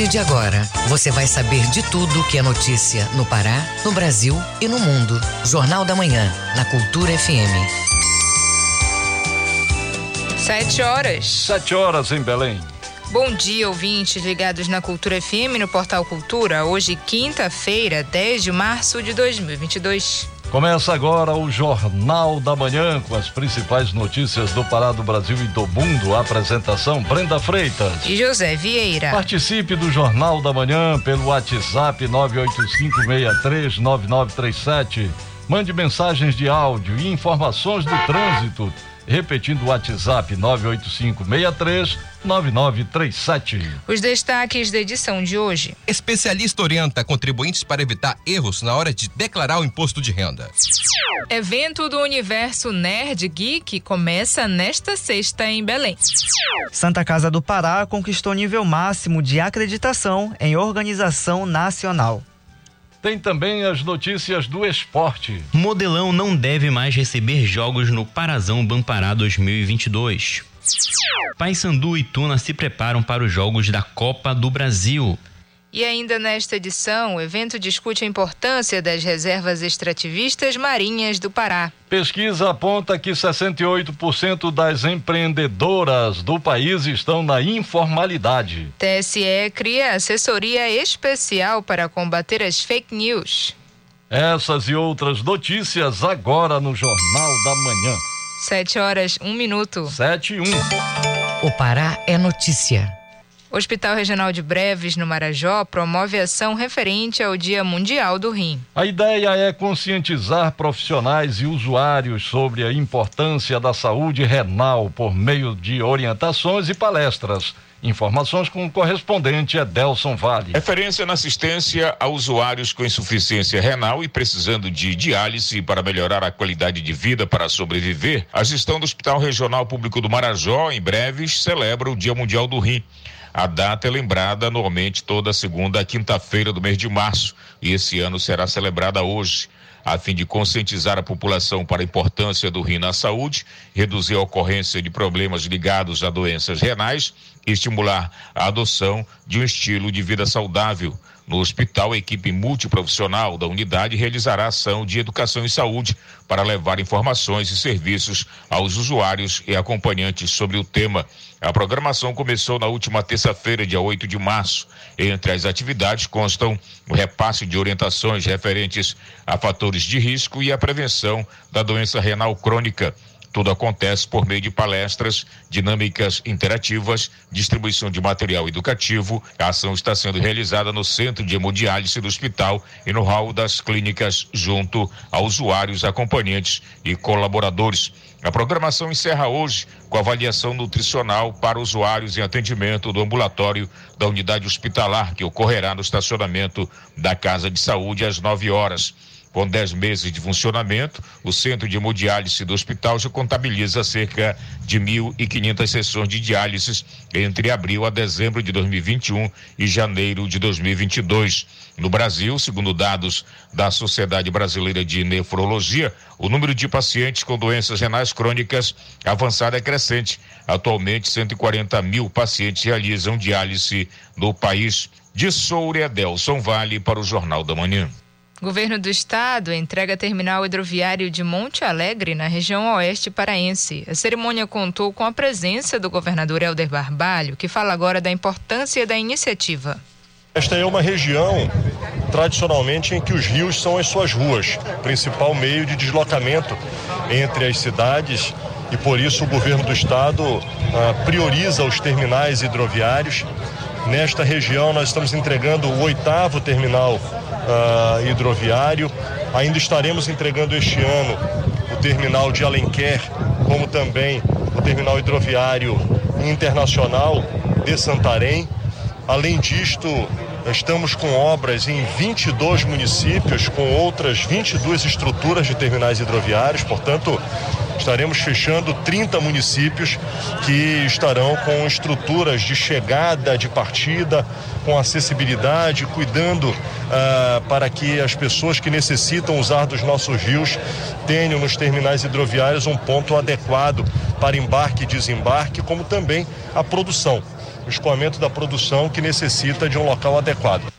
partir de agora, você vai saber de tudo que é notícia no Pará, no Brasil e no mundo. Jornal da Manhã, na Cultura FM. Sete horas. Sete horas em Belém. Bom dia, ouvintes ligados na Cultura FM no Portal Cultura. Hoje, quinta-feira, 10 de março de 2022. Começa agora o Jornal da Manhã com as principais notícias do Pará, do Brasil e do mundo. A apresentação Brenda Freitas e José Vieira. Participe do Jornal da Manhã pelo WhatsApp 985639937. Mande mensagens de áudio e informações do trânsito Repetindo o WhatsApp 985639937. Os destaques da edição de hoje. Especialista orienta contribuintes para evitar erros na hora de declarar o imposto de renda. Evento do Universo Nerd Geek começa nesta sexta em Belém. Santa Casa do Pará conquistou nível máximo de acreditação em organização nacional. Tem também as notícias do esporte. Modelão não deve mais receber jogos no Parazão Bampará 2022. Paysandu e Tuna se preparam para os jogos da Copa do Brasil. E ainda nesta edição, o evento discute a importância das reservas extrativistas marinhas do Pará. Pesquisa aponta que 68% das empreendedoras do país estão na informalidade. TSE cria assessoria especial para combater as fake news. Essas e outras notícias agora no Jornal da Manhã. Sete horas, um minuto. Sete e um. O Pará é notícia. O Hospital Regional de Breves, no Marajó, promove ação referente ao Dia Mundial do Rim. A ideia é conscientizar profissionais e usuários sobre a importância da saúde renal por meio de orientações e palestras. Informações com o correspondente Edelson Vale. Referência na assistência a usuários com insuficiência renal e precisando de diálise para melhorar a qualidade de vida para sobreviver. A gestão do Hospital Regional Público do Marajó, em breves, celebra o Dia Mundial do Rim. A data é lembrada anualmente toda segunda quinta-feira do mês de março e esse ano será celebrada hoje. A fim de conscientizar a população para a importância do rim na saúde, reduzir a ocorrência de problemas ligados a doenças renais e estimular a adoção de um estilo de vida saudável. No hospital, a equipe multiprofissional da unidade realizará ação de educação e saúde para levar informações e serviços aos usuários e acompanhantes sobre o tema. A programação começou na última terça-feira, dia 8 de março. Entre as atividades constam o repasse de orientações referentes a fatores de risco e a prevenção da doença renal crônica. Tudo acontece por meio de palestras, dinâmicas interativas, distribuição de material educativo. A ação está sendo realizada no Centro de Hemodiálise do hospital e no hall das clínicas, junto a usuários, acompanhantes e colaboradores. A programação encerra hoje com avaliação nutricional para usuários em atendimento do ambulatório da unidade hospitalar, que ocorrerá no estacionamento da Casa de Saúde às 9 horas. Com 10 meses de funcionamento, o centro de hemodiálise do hospital já contabiliza cerca de 1.500 sessões de diálise entre abril a dezembro de 2021 e janeiro de 2022. No Brasil, segundo dados da Sociedade Brasileira de Nefrologia, o número de pacientes com doenças renais crônicas avançada é crescente. Atualmente, 140 mil pacientes realizam diálise no país. De Soura Delson Vale para o Jornal da Manhã. Governo do Estado entrega terminal hidroviário de Monte Alegre, na região oeste paraense. A cerimônia contou com a presença do governador Helder Barbalho, que fala agora da importância da iniciativa. Esta é uma região tradicionalmente em que os rios são as suas ruas, principal meio de deslocamento entre as cidades e por isso o governo do estado ah, prioriza os terminais hidroviários. Nesta região nós estamos entregando o oitavo terminal uh, hidroviário. Ainda estaremos entregando este ano o terminal de Alenquer, como também o terminal hidroviário internacional de Santarém. Além disto, estamos com obras em 22 municípios, com outras 22 estruturas de terminais hidroviários, portanto, estaremos fechando 30 municípios que estarão com estruturas de chegada, de partida, com acessibilidade, cuidando ah, para que as pessoas que necessitam usar dos nossos rios tenham nos terminais hidroviários um ponto adequado para embarque e desembarque, como também a produção. O escoamento da produção que necessita de um local adequado.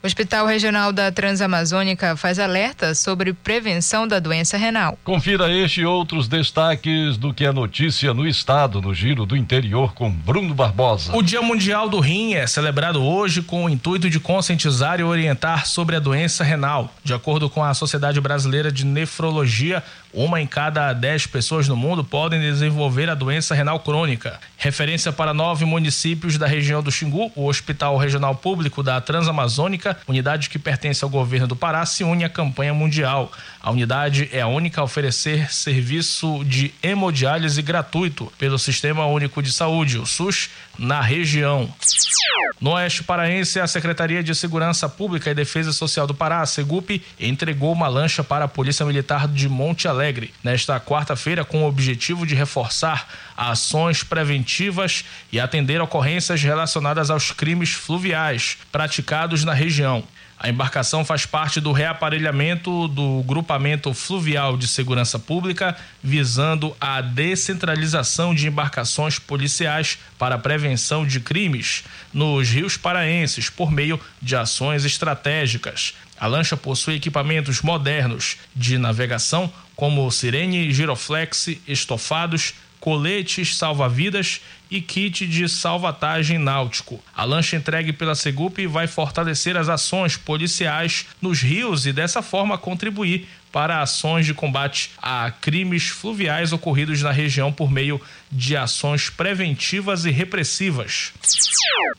O Hospital Regional da Transamazônica faz alerta sobre prevenção da doença renal. Confira este e outros destaques do que é notícia no estado, no Giro do Interior, com Bruno Barbosa. O Dia Mundial do Rim é celebrado hoje com o intuito de conscientizar e orientar sobre a doença renal. De acordo com a Sociedade Brasileira de Nefrologia, uma em cada dez pessoas no mundo podem desenvolver a doença renal crônica. Referência para nove municípios da região do Xingu, o Hospital Regional Público da Transamazônica, unidade que pertence ao governo do Pará, se une à campanha mundial. A unidade é a única a oferecer serviço de hemodiálise gratuito pelo Sistema Único de Saúde, o SUS, na região. No Oeste Paraense, a Secretaria de Segurança Pública e Defesa Social do Pará, a SEGUP, entregou uma lancha para a Polícia Militar de Monte Alegre nesta quarta-feira com o objetivo de reforçar ações preventivas e atender ocorrências relacionadas aos crimes fluviais praticados na região. A embarcação faz parte do reaparelhamento do grupamento fluvial de segurança pública, visando a descentralização de embarcações policiais para a prevenção de crimes nos rios paraenses por meio de ações estratégicas. A lancha possui equipamentos modernos de navegação, como sirene giroflex estofados, coletes salva-vidas e kit de salvatagem náutico. A lancha entregue pela Segup vai fortalecer as ações policiais nos rios e dessa forma contribuir para ações de combate a crimes fluviais ocorridos na região por meio de ações preventivas e repressivas.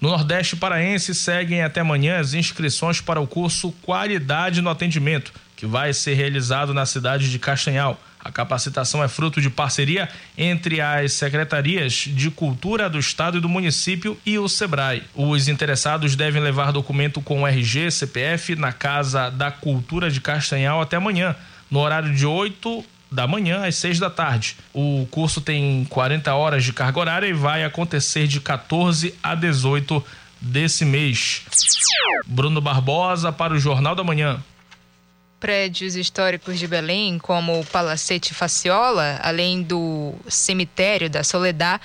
No Nordeste Paraense seguem até amanhã as inscrições para o curso Qualidade no Atendimento, que vai ser realizado na cidade de Castanhal. A capacitação é fruto de parceria entre as secretarias de Cultura do Estado e do município e o SEBRAE. Os interessados devem levar documento com RG, CPF na Casa da Cultura de Castanhal até amanhã, no horário de 8 da manhã às 6 da tarde. O curso tem 40 horas de carga horária e vai acontecer de 14 a 18 desse mês. Bruno Barbosa para o Jornal da Manhã prédios históricos de Belém, como o Palacete Faciola, além do cemitério da Soledad,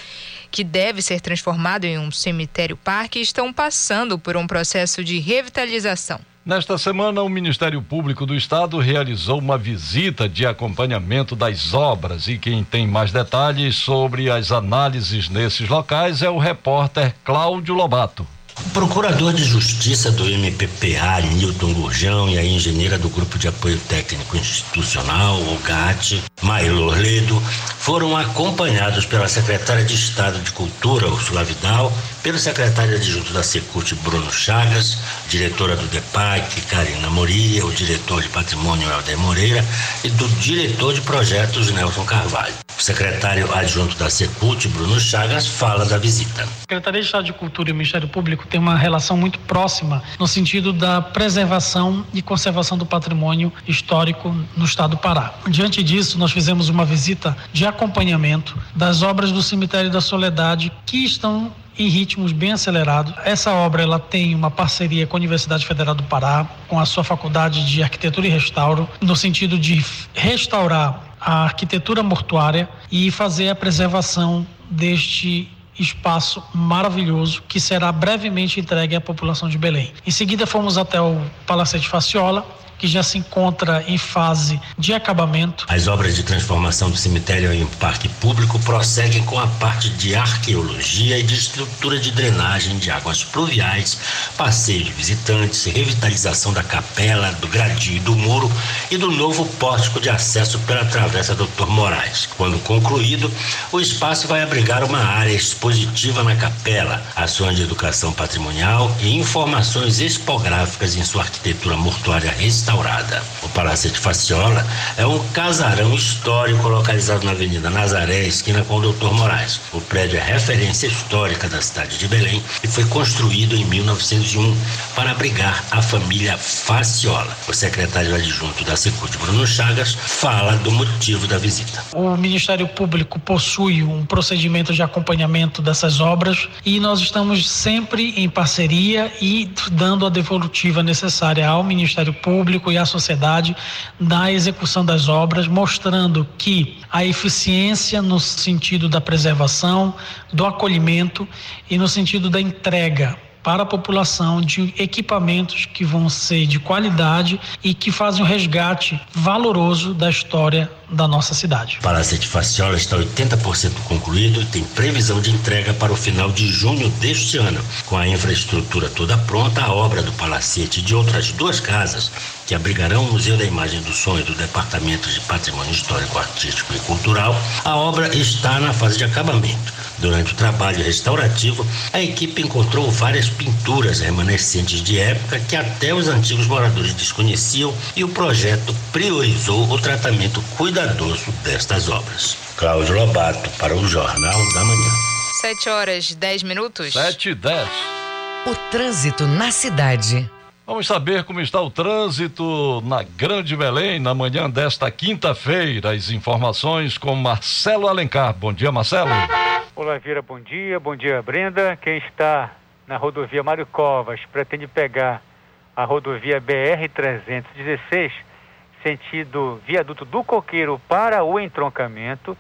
que deve ser transformado em um cemitério-parque, estão passando por um processo de revitalização. Nesta semana, o Ministério Público do Estado realizou uma visita de acompanhamento das obras e quem tem mais detalhes sobre as análises nesses locais é o repórter Cláudio Lobato. O procurador de Justiça do MPPA, Newton Gurjão, e a engenheira do Grupo de Apoio Técnico Institucional, o GAT, Mailo Orledo, foram acompanhados pela secretária de Estado de Cultura, Ursula Vidal, pelo secretário adjunto da Secult, Bruno Chagas, diretora do DEPAC, Karina Moria, o diretor de Patrimônio, Helder Moreira, e do diretor de projetos, Nelson Carvalho. O secretário adjunto da Secult, Bruno Chagas, fala da visita. A Secretaria de Estado de Cultura e o Ministério Público têm uma relação muito próxima no sentido da preservação e conservação do patrimônio histórico no estado do Pará. Diante disso, nós fizemos uma visita de acompanhamento das obras do Cemitério da Soledade que estão em ritmos bem acelerados. Essa obra ela tem uma parceria com a Universidade Federal do Pará, com a sua Faculdade de Arquitetura e Restauro, no sentido de restaurar a arquitetura mortuária e fazer a preservação deste espaço maravilhoso que será brevemente entregue à população de Belém. Em seguida fomos até o Palacete Faciola, que já se encontra em fase de acabamento. As obras de transformação do cemitério em parque público prosseguem com a parte de arqueologia e de estrutura de drenagem de águas pluviais, passeio de visitantes, revitalização da capela, do gradil do muro e do novo pórtico de acesso pela Travessa Doutor Moraes. Quando concluído, o espaço vai abrigar uma área expositiva na capela, ações de educação patrimonial e informações expográficas em sua arquitetura mortuária restaurada restaurada. O Palacete Faciola é um casarão histórico localizado na Avenida Nazaré, esquina com o Doutor Moraes. O prédio é referência histórica da cidade de Belém e foi construído em 1901 para abrigar a família Faciola. O secretário adjunto da Secult, Bruno Chagas, fala do motivo da visita. O Ministério Público possui um procedimento de acompanhamento dessas obras e nós estamos sempre em parceria e dando a devolutiva necessária ao Ministério Público público e à sociedade na execução das obras, mostrando que a eficiência no sentido da preservação, do acolhimento e no sentido da entrega para a população de equipamentos que vão ser de qualidade e que fazem um resgate valoroso da história da nossa cidade. O Palacete Faciola está 80% concluído e tem previsão de entrega para o final de junho deste ano. Com a infraestrutura toda pronta, a obra do Palacete e de outras duas casas que abrigarão o Museu da Imagem do e do Departamento de Patrimônio Histórico, Artístico e Cultural, a obra está na fase de acabamento. Durante o trabalho restaurativo, a equipe encontrou várias pinturas remanescentes de época que até os antigos moradores desconheciam e o projeto priorizou o tratamento cuidadoso destas obras. Cláudio Lobato, para o Jornal da Manhã. 7 horas 10 minutos. 7 e 10. O trânsito na cidade. Vamos saber como está o trânsito na Grande Belém na manhã desta quinta-feira. As informações com Marcelo Alencar. Bom dia, Marcelo. Olá, Vieira, bom dia. Bom dia, Brenda. Quem está na rodovia Mário Covas pretende pegar a rodovia BR-316, sentido viaduto do Coqueiro para o entroncamento.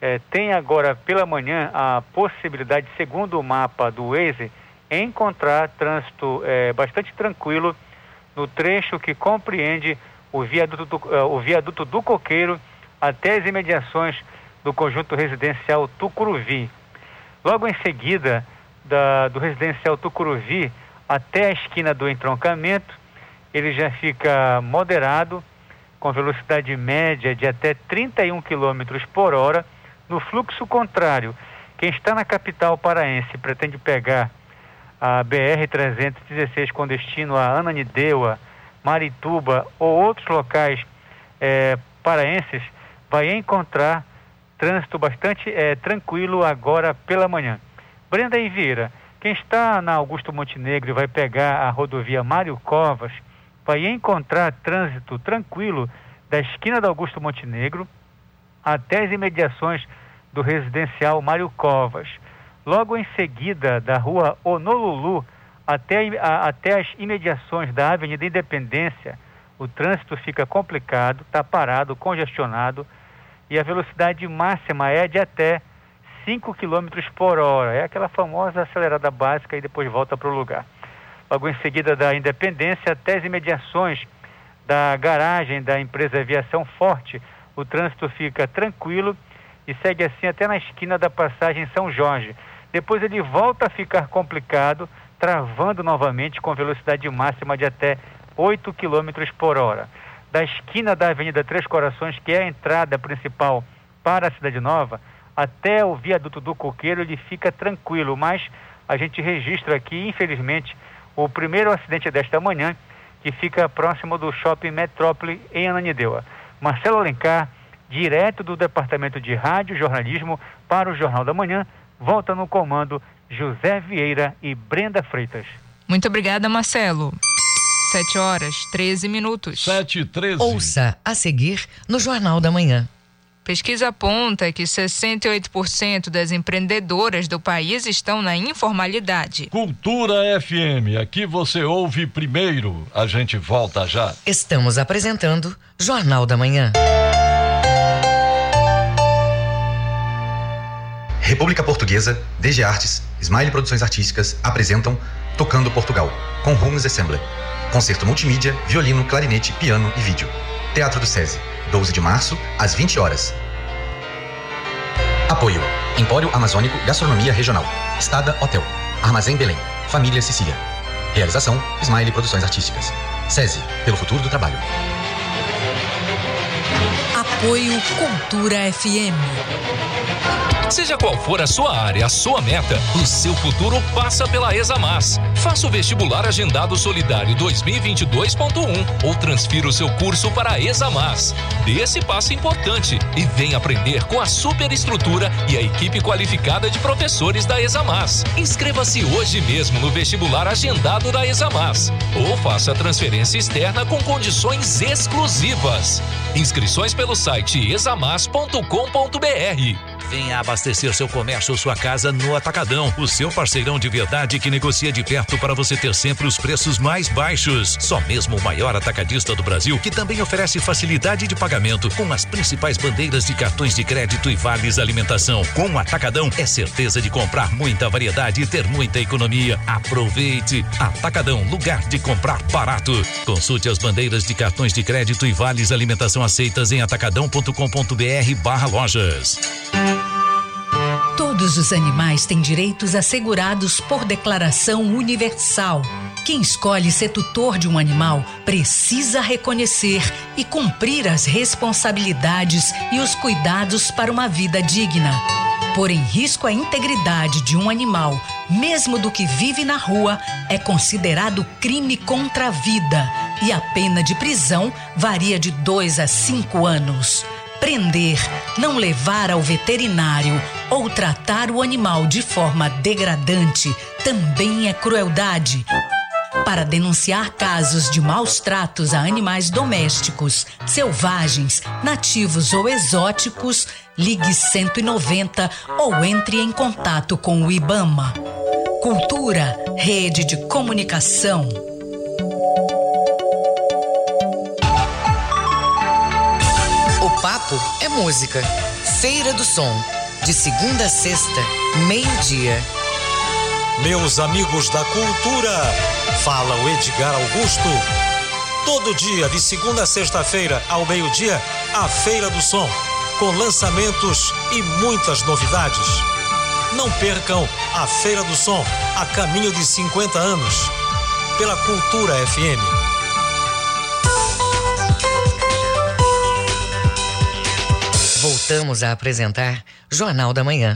É, tem agora pela manhã a possibilidade, segundo o mapa do Waze, encontrar trânsito é, bastante tranquilo no trecho que compreende o viaduto do, uh, o viaduto do Coqueiro até as imediações do conjunto residencial Tucuruvi. Logo em seguida da, do residencial Tucuruvi até a esquina do entroncamento, ele já fica moderado, com velocidade média de até 31 km por hora, no fluxo contrário. Quem está na capital paraense pretende pegar a BR-316 com destino a Ananindeua, Marituba ou outros locais é, paraenses, vai encontrar trânsito bastante é, tranquilo agora pela manhã. Brenda e Vieira, quem está na Augusto Montenegro e vai pegar a rodovia Mário Covas, vai encontrar trânsito tranquilo da esquina da Augusto Montenegro até as imediações do residencial Mário Covas. Logo em seguida, da rua Honolulu até, a, até as imediações da Avenida Independência, o trânsito fica complicado, está parado, congestionado e a velocidade máxima é de até 5 km por hora. É aquela famosa acelerada básica e depois volta para o lugar. Logo em seguida da Independência até as imediações da garagem da empresa Aviação Forte, o trânsito fica tranquilo e segue assim até na esquina da passagem São Jorge. Depois ele volta a ficar complicado, travando novamente com velocidade máxima de até 8 km por hora da esquina da Avenida Três Corações, que é a entrada principal para a Cidade Nova, até o viaduto do Coqueiro, ele fica tranquilo, mas a gente registra aqui, infelizmente, o primeiro acidente desta manhã, que fica próximo do Shopping Metrópole em Ananindeua. Marcelo Alencar, direto do Departamento de Rádio e Jornalismo para o Jornal da Manhã, volta no comando José Vieira e Brenda Freitas. Muito obrigada, Marcelo. 7 horas 13 minutos. 7 e 13. Ouça a seguir no Jornal da Manhã. Pesquisa aponta que 68% das empreendedoras do país estão na informalidade. Cultura FM, aqui você ouve primeiro. A gente volta já. Estamos apresentando Jornal da Manhã. República Portuguesa, DG Artes, Smile Produções Artísticas apresentam Tocando Portugal, com Holmes Assembly Concerto multimídia, violino, clarinete, piano e vídeo. Teatro do SESI, 12 de março, às 20 horas. Apoio: Empório Amazônico Gastronomia Regional. Estada Hotel. Armazém Belém. Família Sicília. Realização: Smile Produções Artísticas. SESI, pelo futuro do trabalho. Apoio Cultura FM. Seja qual for a sua área, a sua meta, o seu futuro passa pela Examas. Faça o vestibular agendado solidário 2022.1 ou transfira o seu curso para a Examas. Dê esse passo importante e venha aprender com a superestrutura e a equipe qualificada de professores da Examas. Inscreva-se hoje mesmo no vestibular agendado da Examas ou faça a transferência externa com condições exclusivas. Inscrições pelo site examas.com.br. Venha abastecer seu comércio ou sua casa no Atacadão, o seu parceirão de verdade que negocia de perto para você ter sempre os preços mais baixos. Só mesmo o maior atacadista do Brasil, que também oferece facilidade de pagamento com as principais bandeiras de cartões de crédito e vales alimentação. Com o Atacadão é certeza de comprar muita variedade e ter muita economia. Aproveite! Atacadão, lugar de comprar barato. Consulte as bandeiras de cartões de crédito e vales alimentação aceitas em atacadão.com.br barra lojas. Todos os animais têm direitos assegurados por declaração universal. Quem escolhe ser tutor de um animal precisa reconhecer e cumprir as responsabilidades e os cuidados para uma vida digna. Pôr em risco a integridade de um animal, mesmo do que vive na rua, é considerado crime contra a vida e a pena de prisão varia de dois a cinco anos prender, não levar ao veterinário ou tratar o animal de forma degradante também é crueldade. Para denunciar casos de maus tratos a animais domésticos, selvagens, nativos ou exóticos, ligue 190 ou entre em contato com o IBAMA. Cultura, rede de comunicação. papo é música. Feira do Som, de segunda a sexta, meio-dia. Meus amigos da cultura, fala o Edgar Augusto. Todo dia, de segunda a sexta-feira, ao meio-dia, a Feira do Som, com lançamentos e muitas novidades. Não percam a Feira do Som, a caminho de 50 anos, pela Cultura FM. Voltamos a apresentar Jornal da Manhã.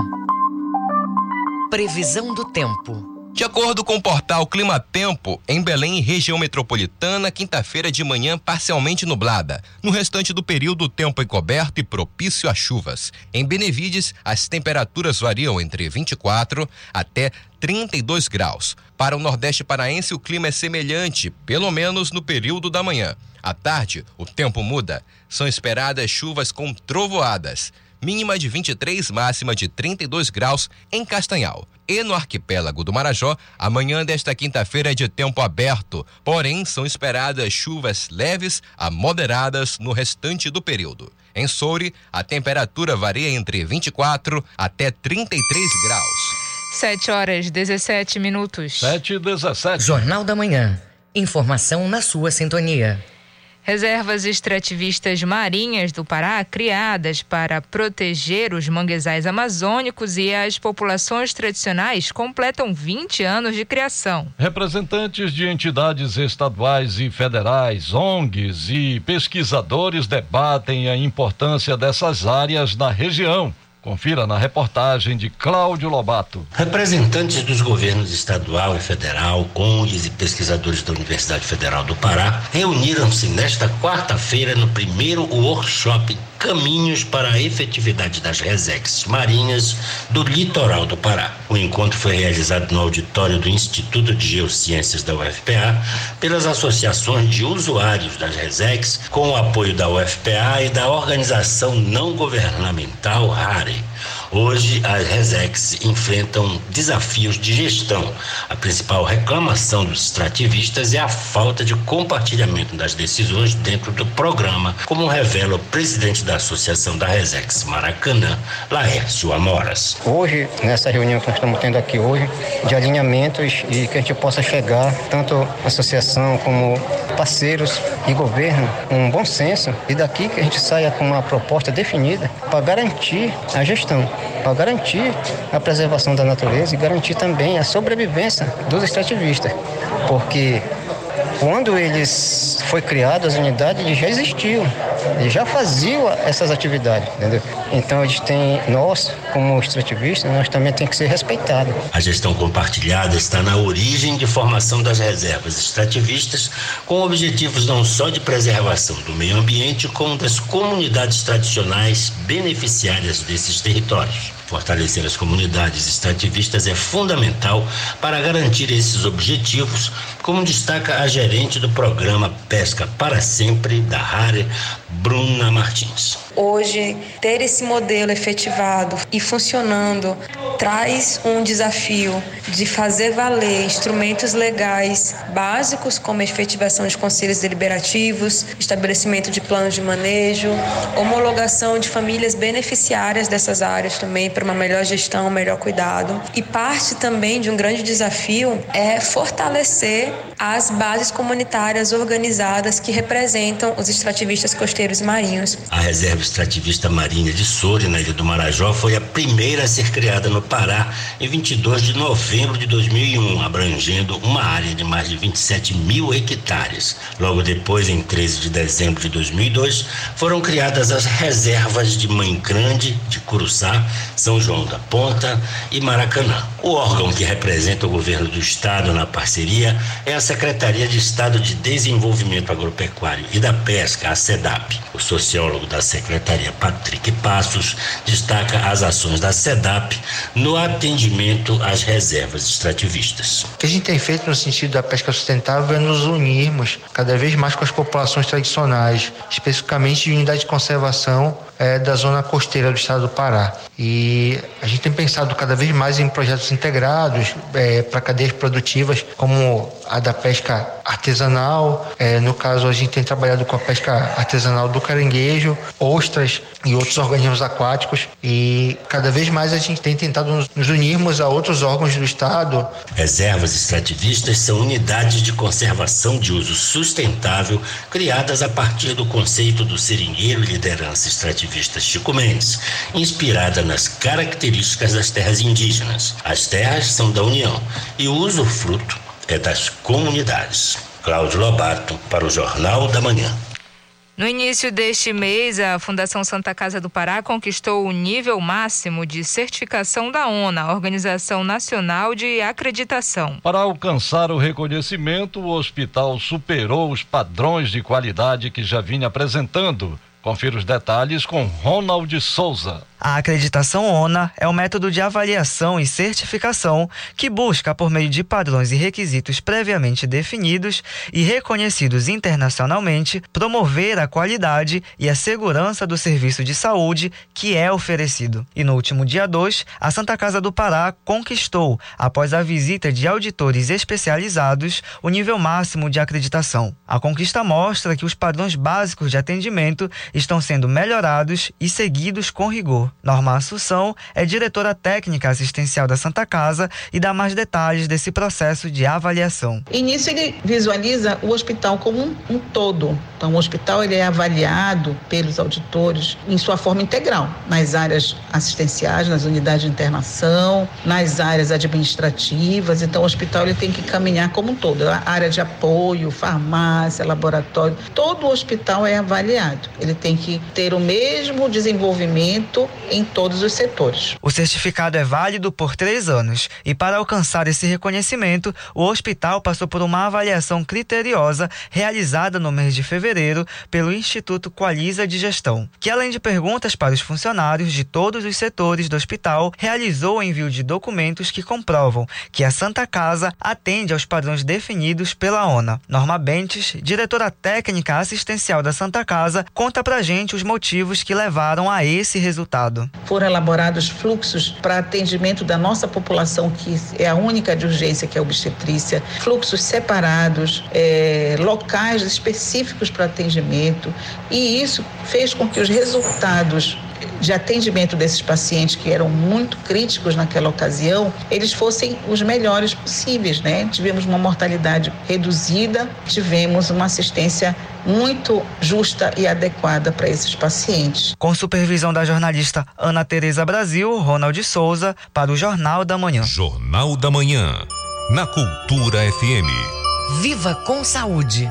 Previsão do tempo. De acordo com o portal Clima Tempo, em Belém região metropolitana, quinta-feira de manhã parcialmente nublada. No restante do período, o tempo é coberto e propício a chuvas. Em Benevides, as temperaturas variam entre 24 até 32 graus. Para o Nordeste paraense, o clima é semelhante, pelo menos no período da manhã. À tarde, o tempo muda. São esperadas chuvas com trovoadas. Mínima de 23, máxima de 32 graus em Castanhal. E no arquipélago do Marajó, amanhã desta quinta-feira é de tempo aberto, porém são esperadas chuvas leves a moderadas no restante do período. Em Soure, a temperatura varia entre 24 até 33 graus. 7 horas 17 minutos. 7 e 17. Jornal da Manhã. Informação na sua sintonia. Reservas extrativistas marinhas do Pará, criadas para proteger os manguezais amazônicos e as populações tradicionais, completam 20 anos de criação. Representantes de entidades estaduais e federais, ONGs e pesquisadores debatem a importância dessas áreas na região. Confira na reportagem de Cláudio Lobato. Representantes dos governos estadual e federal, ONGs e pesquisadores da Universidade Federal do Pará reuniram-se nesta quarta-feira no primeiro workshop Caminhos para a Efetividade das Resex Marinhas do Litoral do Pará. O encontro foi realizado no auditório do Instituto de Geociências da UFPA pelas associações de usuários das Resex, com o apoio da UFPA e da organização não governamental RARE. Hoje, as Resex enfrentam desafios de gestão. A principal reclamação dos extrativistas é a falta de compartilhamento das decisões dentro do programa, como revela o presidente da Associação da Resex Maracanã, Laércio Amoras. Hoje, nessa reunião que nós estamos tendo aqui hoje, de alinhamentos e que a gente possa chegar, tanto a associação como parceiros e governo, um bom senso e daqui que a gente saia com uma proposta definida para garantir a gestão para garantir a preservação da natureza e garantir também a sobrevivência dos extrativistas, porque quando eles foi criado as unidades, eles já existiam, eles já faziam essas atividades, entendeu? Então eles têm, nós, como extrativistas, nós também tem que ser respeitados. A gestão compartilhada está na origem de formação das reservas extrativistas, com objetivos não só de preservação do meio ambiente, como das comunidades tradicionais beneficiárias desses territórios. Fortalecer as comunidades extrativistas é fundamental para garantir esses objetivos, como destaca a gerente do programa Pesca para Sempre da RARE, Bruna Martins. Hoje, ter esse modelo efetivado e funcionando traz um desafio de fazer valer instrumentos legais básicos, como a efetivação de conselhos deliberativos, estabelecimento de planos de manejo, homologação de famílias beneficiárias dessas áreas também para uma melhor gestão, melhor cuidado. E parte também de um grande desafio é fortalecer as bases comunitárias organizadas que representam os extrativistas costeiros e marinhos. A Reserva Extrativista Marinha de Soure, na Ilha do Marajó, foi a primeira a ser criada no Pará em 22 de novembro de 2001, abrangendo uma área de mais de 27 mil hectares. Logo depois, em 13 de dezembro de 2002, foram criadas as reservas de Mãe Grande, de Curuçá, São João da Ponta e Maracanã. O órgão que representa o governo do estado na parceria é a Secretaria de Estado de Desenvolvimento Agropecuário e da Pesca, a SEDAP. O sociólogo da Secretaria, Patrick Passos, destaca as ações da SEDAP no atendimento às reservas extrativistas. O que a gente tem feito no sentido da pesca sustentável é nos unirmos cada vez mais com as populações tradicionais, especificamente de unidade de conservação é, da zona costeira do estado do Pará. E a gente tem pensado cada vez mais em projetos integrados é, para cadeias produtivas, como a da pesca artesanal. É, no caso, a gente tem trabalhado com a pesca artesanal do caranguejo, ostras e outros organismos aquáticos. E cada vez mais a gente tem tentado nos, nos unirmos a outros órgãos do estado. Reservas extrativistas são unidades de conservação de uso sustentável criadas a partir do conceito do seringueiro liderança extrativista ativista Chico Mendes, inspirada nas características das terras indígenas. As terras são da União e o usufruto é das comunidades. Cláudio Lobato, para o Jornal da Manhã. No início deste mês, a Fundação Santa Casa do Pará conquistou o nível máximo de certificação da ONA, Organização Nacional de Acreditação. Para alcançar o reconhecimento, o hospital superou os padrões de qualidade que já vinha apresentando Confira os detalhes com Ronald Souza. A acreditação ONA é um método de avaliação e certificação que busca, por meio de padrões e requisitos previamente definidos e reconhecidos internacionalmente, promover a qualidade e a segurança do serviço de saúde que é oferecido. E no último dia 2, a Santa Casa do Pará conquistou, após a visita de auditores especializados, o nível máximo de acreditação. A conquista mostra que os padrões básicos de atendimento estão sendo melhorados e seguidos com rigor. Norma Assunção é diretora técnica assistencial da Santa Casa e dá mais detalhes desse processo de avaliação. Início ele visualiza o hospital como um, um todo. Então o hospital ele é avaliado pelos auditores em sua forma integral, nas áreas assistenciais, nas unidades de internação, nas áreas administrativas. Então o hospital ele tem que caminhar como um todo, a área de apoio, farmácia, laboratório, todo o hospital é avaliado. Ele tem que ter o mesmo desenvolvimento em todos os setores. O certificado é válido por três anos e, para alcançar esse reconhecimento, o hospital passou por uma avaliação criteriosa realizada no mês de fevereiro pelo Instituto Qualiza de Gestão, que, além de perguntas para os funcionários de todos os setores do hospital, realizou o envio de documentos que comprovam que a Santa Casa atende aos padrões definidos pela ONA. Norma Bentes, diretora técnica assistencial da Santa Casa, conta pra gente os motivos que levaram a esse resultado. Foram elaborados fluxos para atendimento da nossa população, que é a única de urgência, que é a obstetrícia, fluxos separados, é, locais específicos para atendimento, e isso fez com que os resultados de atendimento desses pacientes que eram muito críticos naquela ocasião, eles fossem os melhores possíveis, né? Tivemos uma mortalidade reduzida, tivemos uma assistência muito justa e adequada para esses pacientes. Com supervisão da jornalista Ana Tereza Brasil, Ronald Souza, para o Jornal da Manhã. Jornal da Manhã, na Cultura FM. Viva com saúde.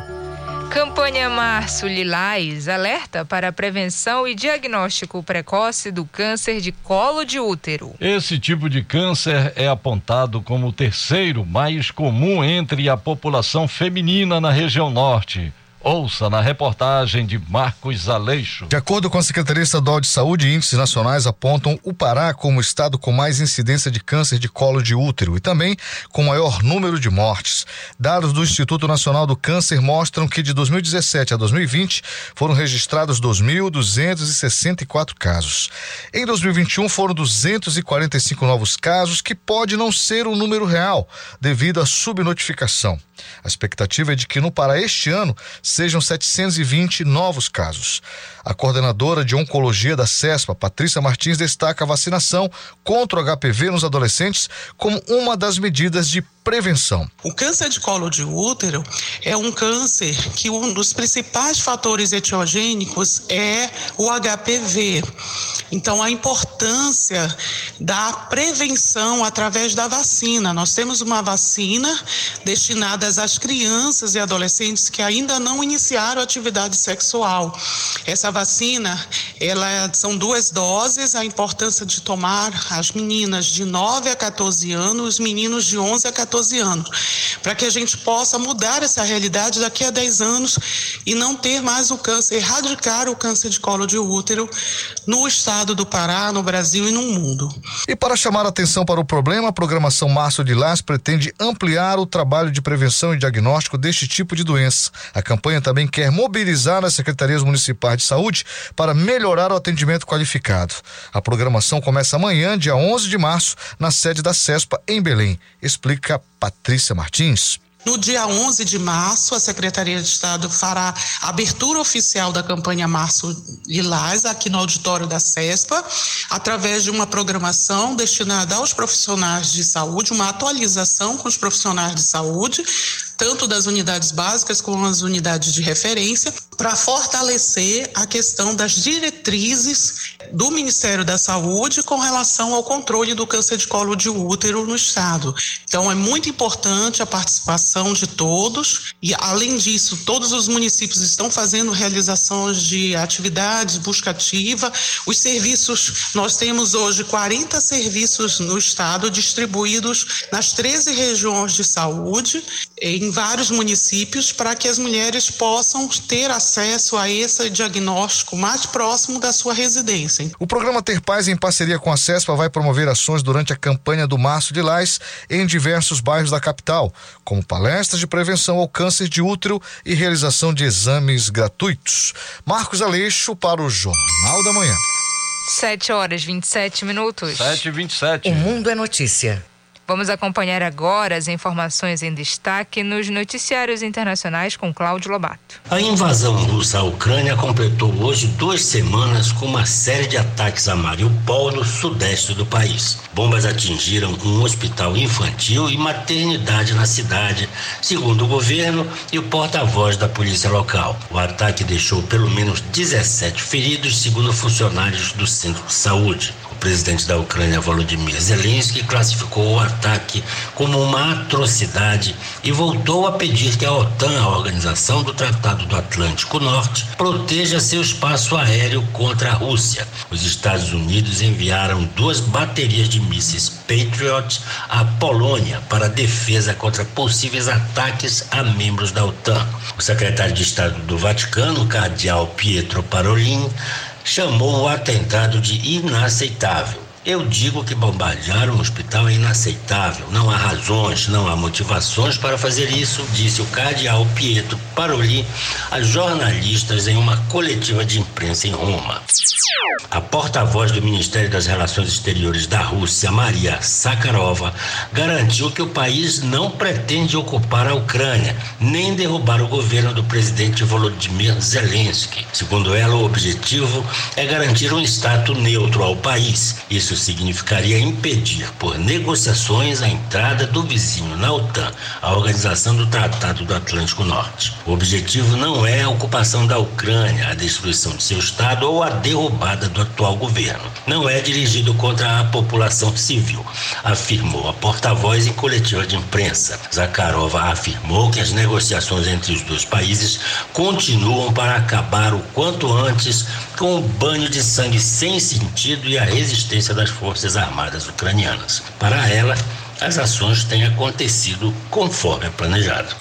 Campanha Março Lilás alerta para a prevenção e diagnóstico precoce do câncer de colo de útero. Esse tipo de câncer é apontado como o terceiro mais comum entre a população feminina na região norte Ouça na reportagem de Marcos Aleixo. De acordo com a Secretaria Estadual de Saúde, índices nacionais apontam o Pará como o estado com mais incidência de câncer de colo de útero e também com maior número de mortes. Dados do Instituto Nacional do Câncer mostram que de 2017 a 2020 foram registrados 2.264 casos. Em 2021 foram 245 novos casos, que pode não ser um número real devido à subnotificação. A expectativa é de que no Pará este ano sejam 720 novos casos. A coordenadora de oncologia da CESPA, Patrícia Martins, destaca a vacinação contra o HPV nos adolescentes como uma das medidas de prevenção. O câncer de colo de útero é um câncer que um dos principais fatores etiogênicos é o HPV. Então, a importância da prevenção através da vacina. Nós temos uma vacina destinada às crianças e adolescentes que ainda não iniciaram atividade sexual. Essa vacina, ela são duas doses, a importância de tomar as meninas de 9 a 14 anos, os meninos de 11 a 14 anos, para que a gente possa mudar essa realidade daqui a 10 anos e não ter mais o câncer, erradicar o câncer de colo de útero no estado do Pará, no Brasil e no mundo. E para chamar a atenção para o problema, a programação Março de Lás pretende ampliar o trabalho de prevenção e diagnóstico deste tipo de doença. A campanha também quer mobilizar as secretarias municipais de saúde para melhorar o atendimento qualificado. A programação começa amanhã, dia 11 de março, na sede da CESPA em Belém. Explica Patrícia Martins. No dia 11 de março, a Secretaria de Estado fará a abertura oficial da campanha Março Lilás aqui no auditório da CESPA, através de uma programação destinada aos profissionais de saúde, uma atualização com os profissionais de saúde, tanto das unidades básicas como as unidades de referência, para fortalecer a questão das diretrizes do Ministério da Saúde com relação ao controle do câncer de colo de útero no estado. Então é muito importante a participação de todos e além disso, todos os municípios estão fazendo realizações de atividades busca ativa. Os serviços, nós temos hoje 40 serviços no estado distribuídos nas 13 regiões de saúde em vários municípios para que as mulheres possam ter acesso a esse diagnóstico mais próximo da sua residência. O programa Ter Paz, em parceria com a CESPA, vai promover ações durante a campanha do Março de Lais em diversos bairros da capital, como palestras de prevenção ao câncer de útero e realização de exames gratuitos. Marcos Aleixo para o Jornal da Manhã. 7 horas 27 minutos. 7 e 27. O Mundo é Notícia. Vamos acompanhar agora as informações em destaque nos noticiários internacionais com Cláudio Lobato. A invasão russa à Ucrânia completou hoje duas semanas com uma série de ataques a Mariupol, no sudeste do país. Bombas atingiram um hospital infantil e maternidade na cidade, segundo o governo e o porta-voz da polícia local. O ataque deixou pelo menos 17 feridos, segundo funcionários do centro de saúde. Presidente da Ucrânia, Volodymyr Zelensky, classificou o ataque como uma atrocidade e voltou a pedir que a OTAN, a Organização do Tratado do Atlântico Norte, proteja seu espaço aéreo contra a Rússia. Os Estados Unidos enviaram duas baterias de mísseis Patriot à Polônia para defesa contra possíveis ataques a membros da OTAN. O secretário de Estado do Vaticano, cardeal Pietro Parolin, chamou o atentado de inaceitável. Eu digo que bombardear um hospital é inaceitável. Não há razões, não há motivações para fazer isso, disse o cardeal Pietro Paroli a jornalistas em uma coletiva de imprensa em Roma. A porta-voz do Ministério das Relações Exteriores da Rússia, Maria Sakharova, garantiu que o país não pretende ocupar a Ucrânia, nem derrubar o governo do presidente Volodymyr Zelensky. Segundo ela, o objetivo é garantir um status neutro ao país. Isso significaria impedir, por negociações, a entrada do vizinho na OTAN, a Organização do Tratado do Atlântico Norte. O objetivo não é a ocupação da Ucrânia, a destruição de seu Estado ou a derrubada do atual governo. Não é dirigido contra a população civil, afirmou a porta-voz em coletiva de imprensa. Zakharova afirmou que as negociações entre os dois países continuam para acabar o quanto antes com o banho de sangue sem sentido e a resistência das Forças Armadas ucranianas. Para ela, as ações têm acontecido conforme planejado.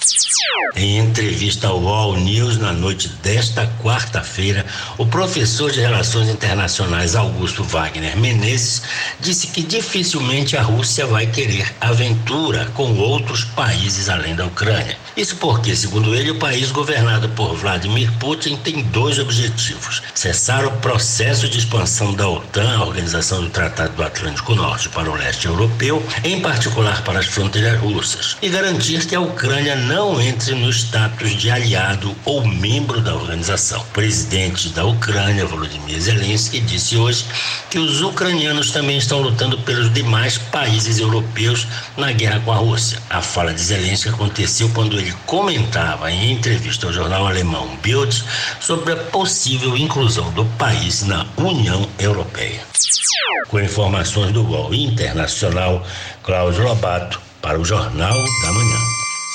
Em entrevista ao All News na noite desta quarta-feira, o professor de Relações Internacionais Augusto Wagner Menezes disse que dificilmente a Rússia vai querer aventura com outros países além da Ucrânia. Isso porque, segundo ele, o país governado por Vladimir Putin tem dois objetivos: cessar o processo de expansão da OTAN, a Organização do Tratado do Atlântico Norte, para o leste europeu, em particular para as fronteiras russas, e garantir que a Ucrânia não entre no status de aliado ou membro da organização. O presidente da Ucrânia, Volodymyr Zelensky, disse hoje que os ucranianos também estão lutando pelos demais países europeus na guerra com a Rússia. A fala de Zelensky aconteceu quando ele comentava em entrevista ao jornal alemão Bild sobre a possível inclusão do país na União Europeia. Com informações do UOL Internacional, Cláudio Lobato, para o Jornal da Manhã.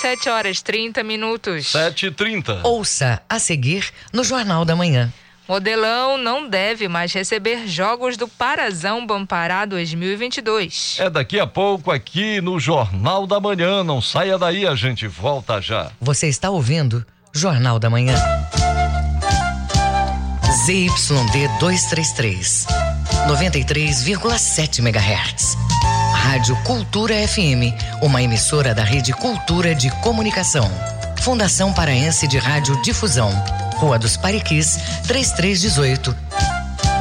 7 horas 30 minutos. 7 e 30 Ouça a seguir no Jornal da Manhã. Modelão não deve mais receber jogos do Parazão Bampará 2022. É daqui a pouco aqui no Jornal da Manhã. Não saia daí, a gente volta já. Você está ouvindo Jornal da Manhã. ZYD 233, 93,7 MHz. Rádio Cultura FM, uma emissora da Rede Cultura de Comunicação. Fundação Paraense de Rádio Difusão. Rua dos Pariquis, 3318.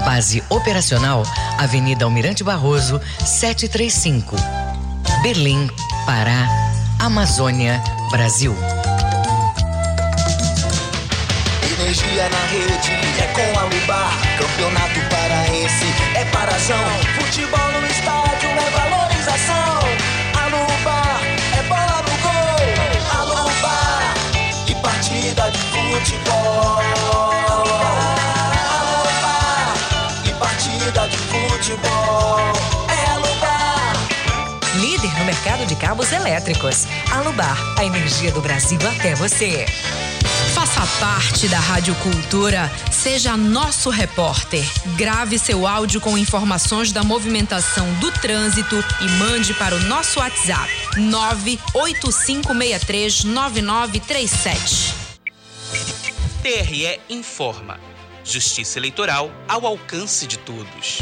Base operacional, Avenida Almirante Barroso, 735. Berlim, Pará, Amazônia, Brasil. Energia na rede é com a Lubar. Campeonato paraense é parazão. Futebol mercado de cabos elétricos. Alubar, a energia do Brasil até você. Faça parte da Rádio Cultura, seja nosso repórter. Grave seu áudio com informações da movimentação do trânsito e mande para o nosso WhatsApp 985639937. TRE informa. Justiça eleitoral ao alcance de todos.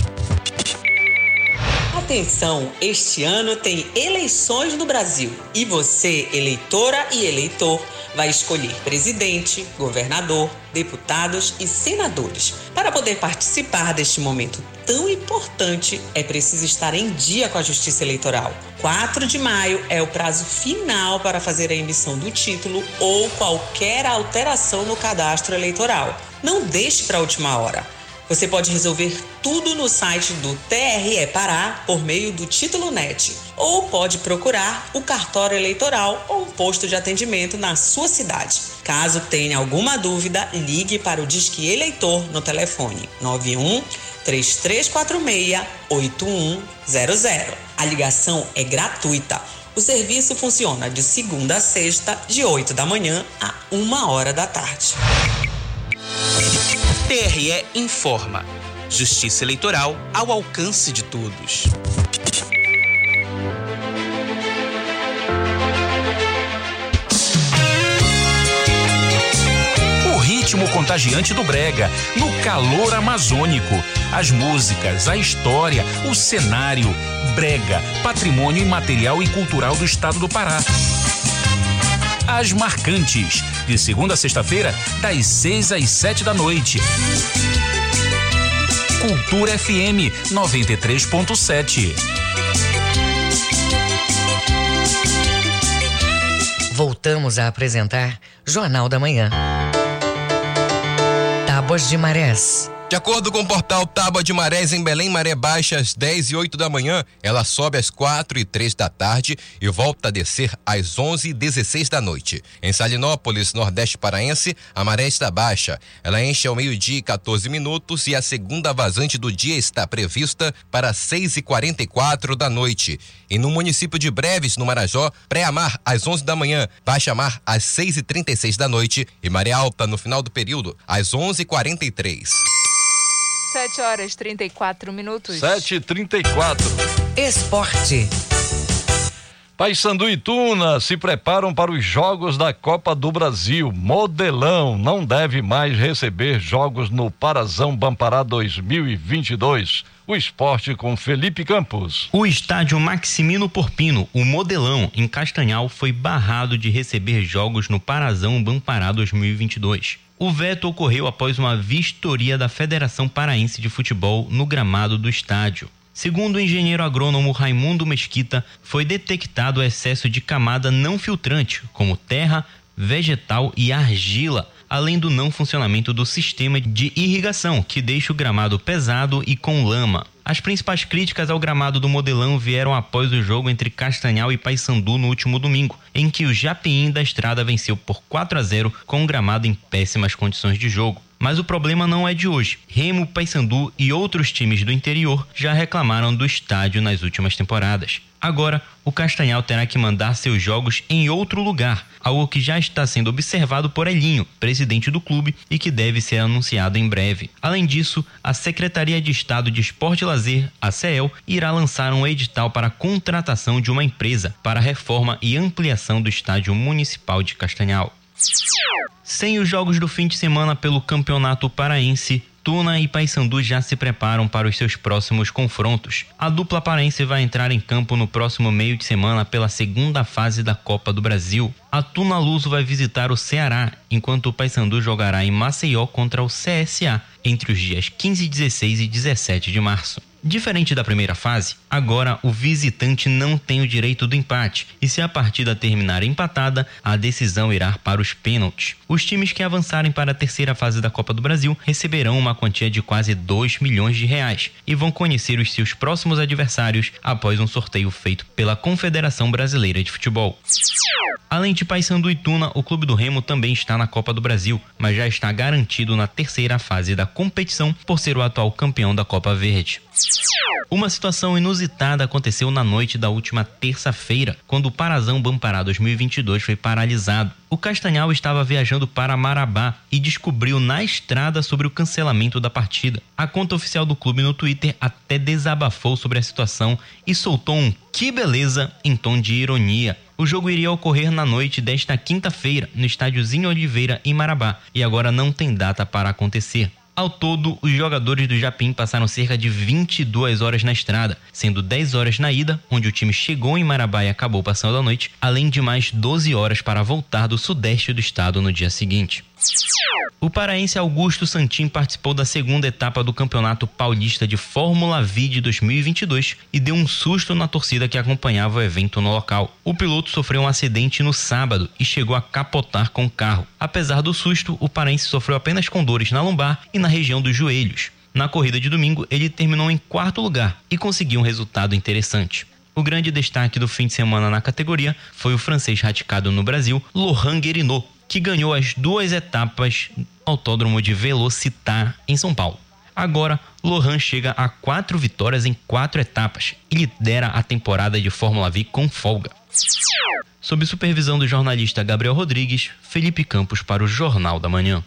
Atenção, este ano tem eleições no Brasil e você, eleitora e eleitor, vai escolher presidente, governador, deputados e senadores. Para poder participar deste momento tão importante, é preciso estar em dia com a Justiça Eleitoral. 4 de maio é o prazo final para fazer a emissão do título ou qualquer alteração no cadastro eleitoral. Não deixe para a última hora. Você pode resolver tudo no site do TRE Pará por meio do Título Net ou pode procurar o cartório eleitoral ou um posto de atendimento na sua cidade. Caso tenha alguma dúvida, ligue para o Disque Eleitor no telefone 91 3346 8100. A ligação é gratuita. O serviço funciona de segunda a sexta, de 8 da manhã a 1 hora da tarde. TRE informa. Justiça eleitoral ao alcance de todos. O ritmo contagiante do Brega, no calor amazônico. As músicas, a história, o cenário. Brega, patrimônio imaterial e cultural do estado do Pará. As Marcantes, de segunda a sexta-feira, das seis às sete da noite. Cultura FM 93.7. Voltamos a apresentar Jornal da Manhã. Tábuas de Marés. De acordo com o portal Tábua de Marés em Belém, maré baixa às 10 e 8 da manhã, ela sobe às 4 e 3 da tarde e volta a descer às 11 e 16 da noite. Em Salinópolis, Nordeste Paraense, a maré está baixa. Ela enche ao meio-dia e 14 minutos e a segunda vazante do dia está prevista para 6 e 44 da noite. E no município de Breves, no Marajó, pré-amar às 11 da manhã, baixa mar às 6 e 36 da noite e maré alta no final do período às 11 e 43. 7 horas 34 minutos. 7 e 34 Esporte. Paysandu e Tuna se preparam para os Jogos da Copa do Brasil. Modelão não deve mais receber jogos no Parazão Bampará 2022. O esporte com Felipe Campos. O estádio Maximino Porpino, o Modelão, em Castanhal, foi barrado de receber jogos no Parazão Bampará 2022. O veto ocorreu após uma vistoria da Federação Paraense de Futebol no gramado do estádio. Segundo o engenheiro agrônomo Raimundo Mesquita, foi detectado excesso de camada não filtrante, como terra, vegetal e argila, além do não funcionamento do sistema de irrigação, que deixa o gramado pesado e com lama. As principais críticas ao gramado do modelão vieram após o jogo entre Castanhal e Paysandu no último domingo, em que o Japim da Estrada venceu por 4 a 0 com o gramado em péssimas condições de jogo. Mas o problema não é de hoje. Remo, Paysandu e outros times do interior já reclamaram do estádio nas últimas temporadas. Agora, o Castanhal terá que mandar seus jogos em outro lugar, algo que já está sendo observado por Elinho, presidente do clube, e que deve ser anunciado em breve. Além disso, a Secretaria de Estado de Esporte e Lazer, a CEL, irá lançar um edital para a contratação de uma empresa para a reforma e ampliação do estádio municipal de Castanhal. Sem os jogos do fim de semana pelo Campeonato Paraense, Tuna e Paysandu já se preparam para os seus próximos confrontos. A dupla paraense vai entrar em campo no próximo meio de semana pela segunda fase da Copa do Brasil. A Tuna Luso vai visitar o Ceará, enquanto o Paysandu jogará em Maceió contra o CSA entre os dias 15, 16 e 17 de março. Diferente da primeira fase, agora o visitante não tem o direito do empate e se a partida terminar empatada, a decisão irá para os pênaltis. Os times que avançarem para a terceira fase da Copa do Brasil receberão uma quantia de quase 2 milhões de reais e vão conhecer os seus próximos adversários após um sorteio feito pela Confederação Brasileira de Futebol. Além de Paysandu e Tuna, o Clube do Remo também está na Copa do Brasil, mas já está garantido na terceira fase da competição por ser o atual campeão da Copa Verde. Uma situação inusitada aconteceu na noite da última terça-feira, quando o Parazão Bampará 2022 foi paralisado. O Castanhal estava viajando para Marabá e descobriu na estrada sobre o cancelamento da partida. A conta oficial do clube no Twitter até desabafou sobre a situação e soltou um que beleza em tom de ironia. O jogo iria ocorrer na noite desta quinta-feira, no estádiozinho Oliveira, em Marabá, e agora não tem data para acontecer. Ao todo, os jogadores do Japim passaram cerca de 22 horas na estrada, sendo 10 horas na ida, onde o time chegou em Marabá e acabou passando a noite, além de mais 12 horas para voltar do sudeste do estado no dia seguinte. O paraense Augusto Santin participou da segunda etapa do Campeonato Paulista de Fórmula V de 2022 e deu um susto na torcida que acompanhava o evento no local. O piloto sofreu um acidente no sábado e chegou a capotar com o carro. Apesar do susto, o paraense sofreu apenas com dores na lombar e na região dos joelhos. Na corrida de domingo, ele terminou em quarto lugar e conseguiu um resultado interessante. O grande destaque do fim de semana na categoria foi o francês radicado no Brasil, Laurent Guerinot, que ganhou as duas etapas no Autódromo de Velocitar em São Paulo. Agora, Lohan chega a quatro vitórias em quatro etapas e lidera a temporada de Fórmula V com folga. Sob supervisão do jornalista Gabriel Rodrigues, Felipe Campos para o Jornal da Manhã.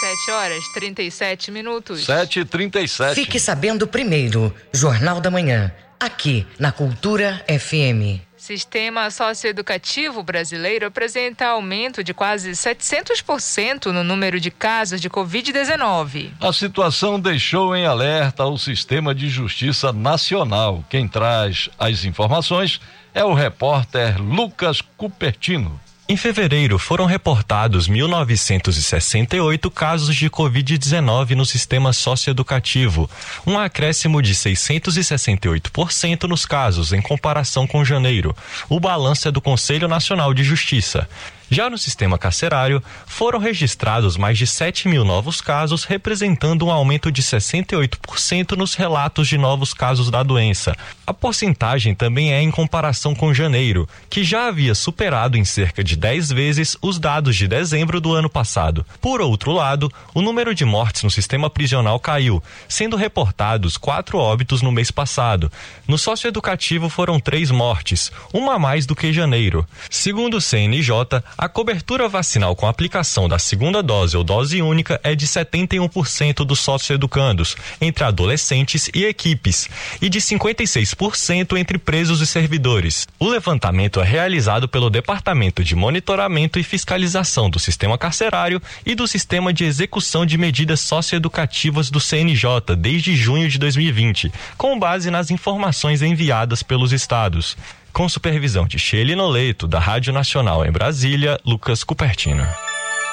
7 horas 37 minutos. 7 e 37 Fique sabendo primeiro, Jornal da Manhã, aqui na Cultura FM. Sistema socioeducativo brasileiro apresenta aumento de quase 700% no número de casos de Covid-19. A situação deixou em alerta o sistema de justiça nacional. Quem traz as informações é o repórter Lucas Cupertino. Em fevereiro, foram reportados 1.968 casos de Covid-19 no sistema socioeducativo, um acréscimo de 668% nos casos em comparação com janeiro. O balanço é do Conselho Nacional de Justiça. Já no sistema carcerário, foram registrados mais de 7 mil novos casos, representando um aumento de 68% nos relatos de novos casos da doença. A porcentagem também é em comparação com janeiro, que já havia superado em cerca de 10 vezes os dados de dezembro do ano passado. Por outro lado, o número de mortes no sistema prisional caiu, sendo reportados quatro óbitos no mês passado. No socioeducativo foram três mortes, uma a mais do que janeiro. Segundo o CNJ, A cobertura vacinal com aplicação da segunda dose ou dose única é de 71% dos sócio-educandos, entre adolescentes e equipes, e de 56% entre presos e servidores. O levantamento é realizado pelo Departamento de Monitoramento e Fiscalização do Sistema Carcerário e do Sistema de Execução de Medidas Socioeducativas do CNJ desde junho de 2020, com base nas informações enviadas pelos estados com supervisão de Shelly Noleito, da Rádio Nacional em Brasília, Lucas Cupertino.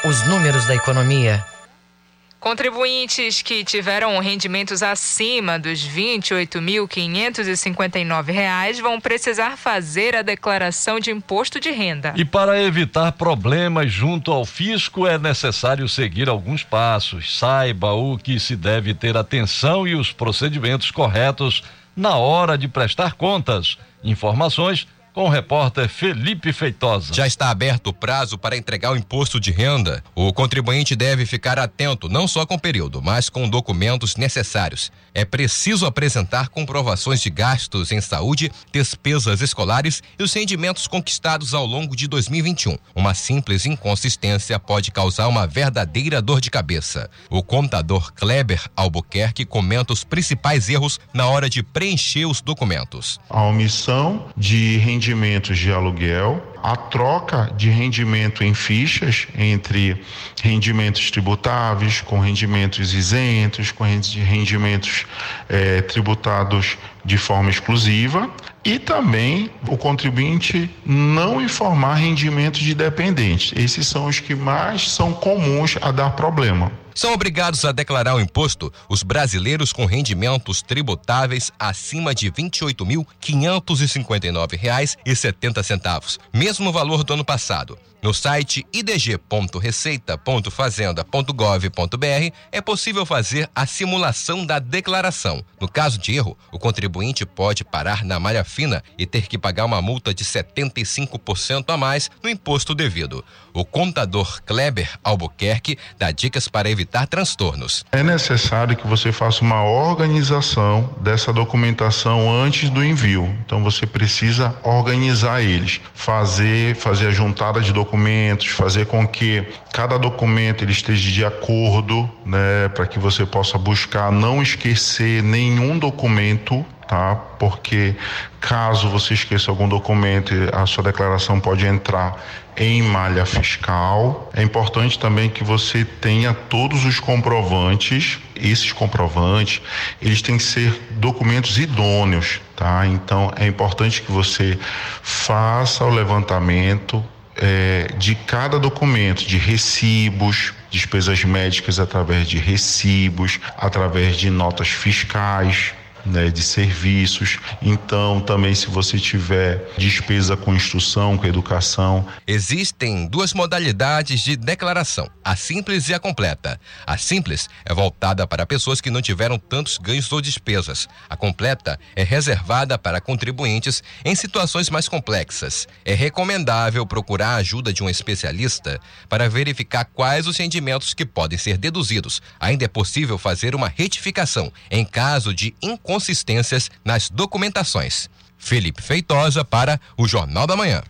Os números da economia. Contribuintes que tiveram rendimentos acima dos R$ 28.559 vão precisar fazer a declaração de imposto de renda. E para evitar problemas junto ao fisco, é necessário seguir alguns passos. Saiba o que se deve ter atenção e os procedimentos corretos na hora de prestar contas. Informações com o repórter Felipe Feitosa. Já está aberto o prazo para entregar o imposto de renda. O contribuinte deve ficar atento não só com o período, mas com documentos necessários. É preciso apresentar comprovações de gastos em saúde, despesas escolares e os rendimentos conquistados ao longo de 2021. Uma simples inconsistência pode causar uma verdadeira dor de cabeça. O contador Kleber Albuquerque comenta os principais erros na hora de preencher os documentos. A omissão de rendimentos de aluguel, a troca de rendimento em fichas entre rendimentos tributáveis com rendimentos isentos, com rendimentos é, tributados de forma exclusiva e também o contribuinte não informar rendimentos de dependentes. Esses são os que mais são comuns a dar problema. São obrigados a declarar o imposto os brasileiros com rendimentos tributáveis acima de R$ 28.559,70, mesmo valor do ano passado. No site idg.receita.fazenda.gov.br é possível fazer a simulação da declaração. No caso de erro, o contribuinte pode parar na malha fina e ter que pagar uma multa de 75% a mais no imposto devido. O contador Kleber Albuquerque dá dicas para evitar transtornos. É necessário que você faça uma organização dessa documentação antes do envio. Então você precisa organizar eles, fazer fazer a juntada de documentos, fazer com que cada documento ele esteja de acordo, né, para que você possa buscar não esquecer nenhum documento tá? Porque caso você esqueça algum documento, a sua declaração pode entrar em malha fiscal. É importante também que você tenha todos os comprovantes. Esses comprovantes, eles têm que ser documentos idôneos, tá? Então é importante que você faça o levantamento é, de cada documento, de recibos, despesas médicas através de recibos, através de notas fiscais, né, de serviços. Então, também se você tiver despesa com instrução, com educação. Existem duas modalidades de declaração: a simples e a completa. A simples é voltada para pessoas que não tiveram tantos ganhos ou despesas. A completa é reservada para contribuintes em situações mais complexas. É recomendável procurar a ajuda de um especialista para verificar quais os rendimentos que podem ser deduzidos. Ainda é possível fazer uma retificação em caso de inconsistência inconsistências nas documentações. Felipe Feitosa para o Jornal da Manhã.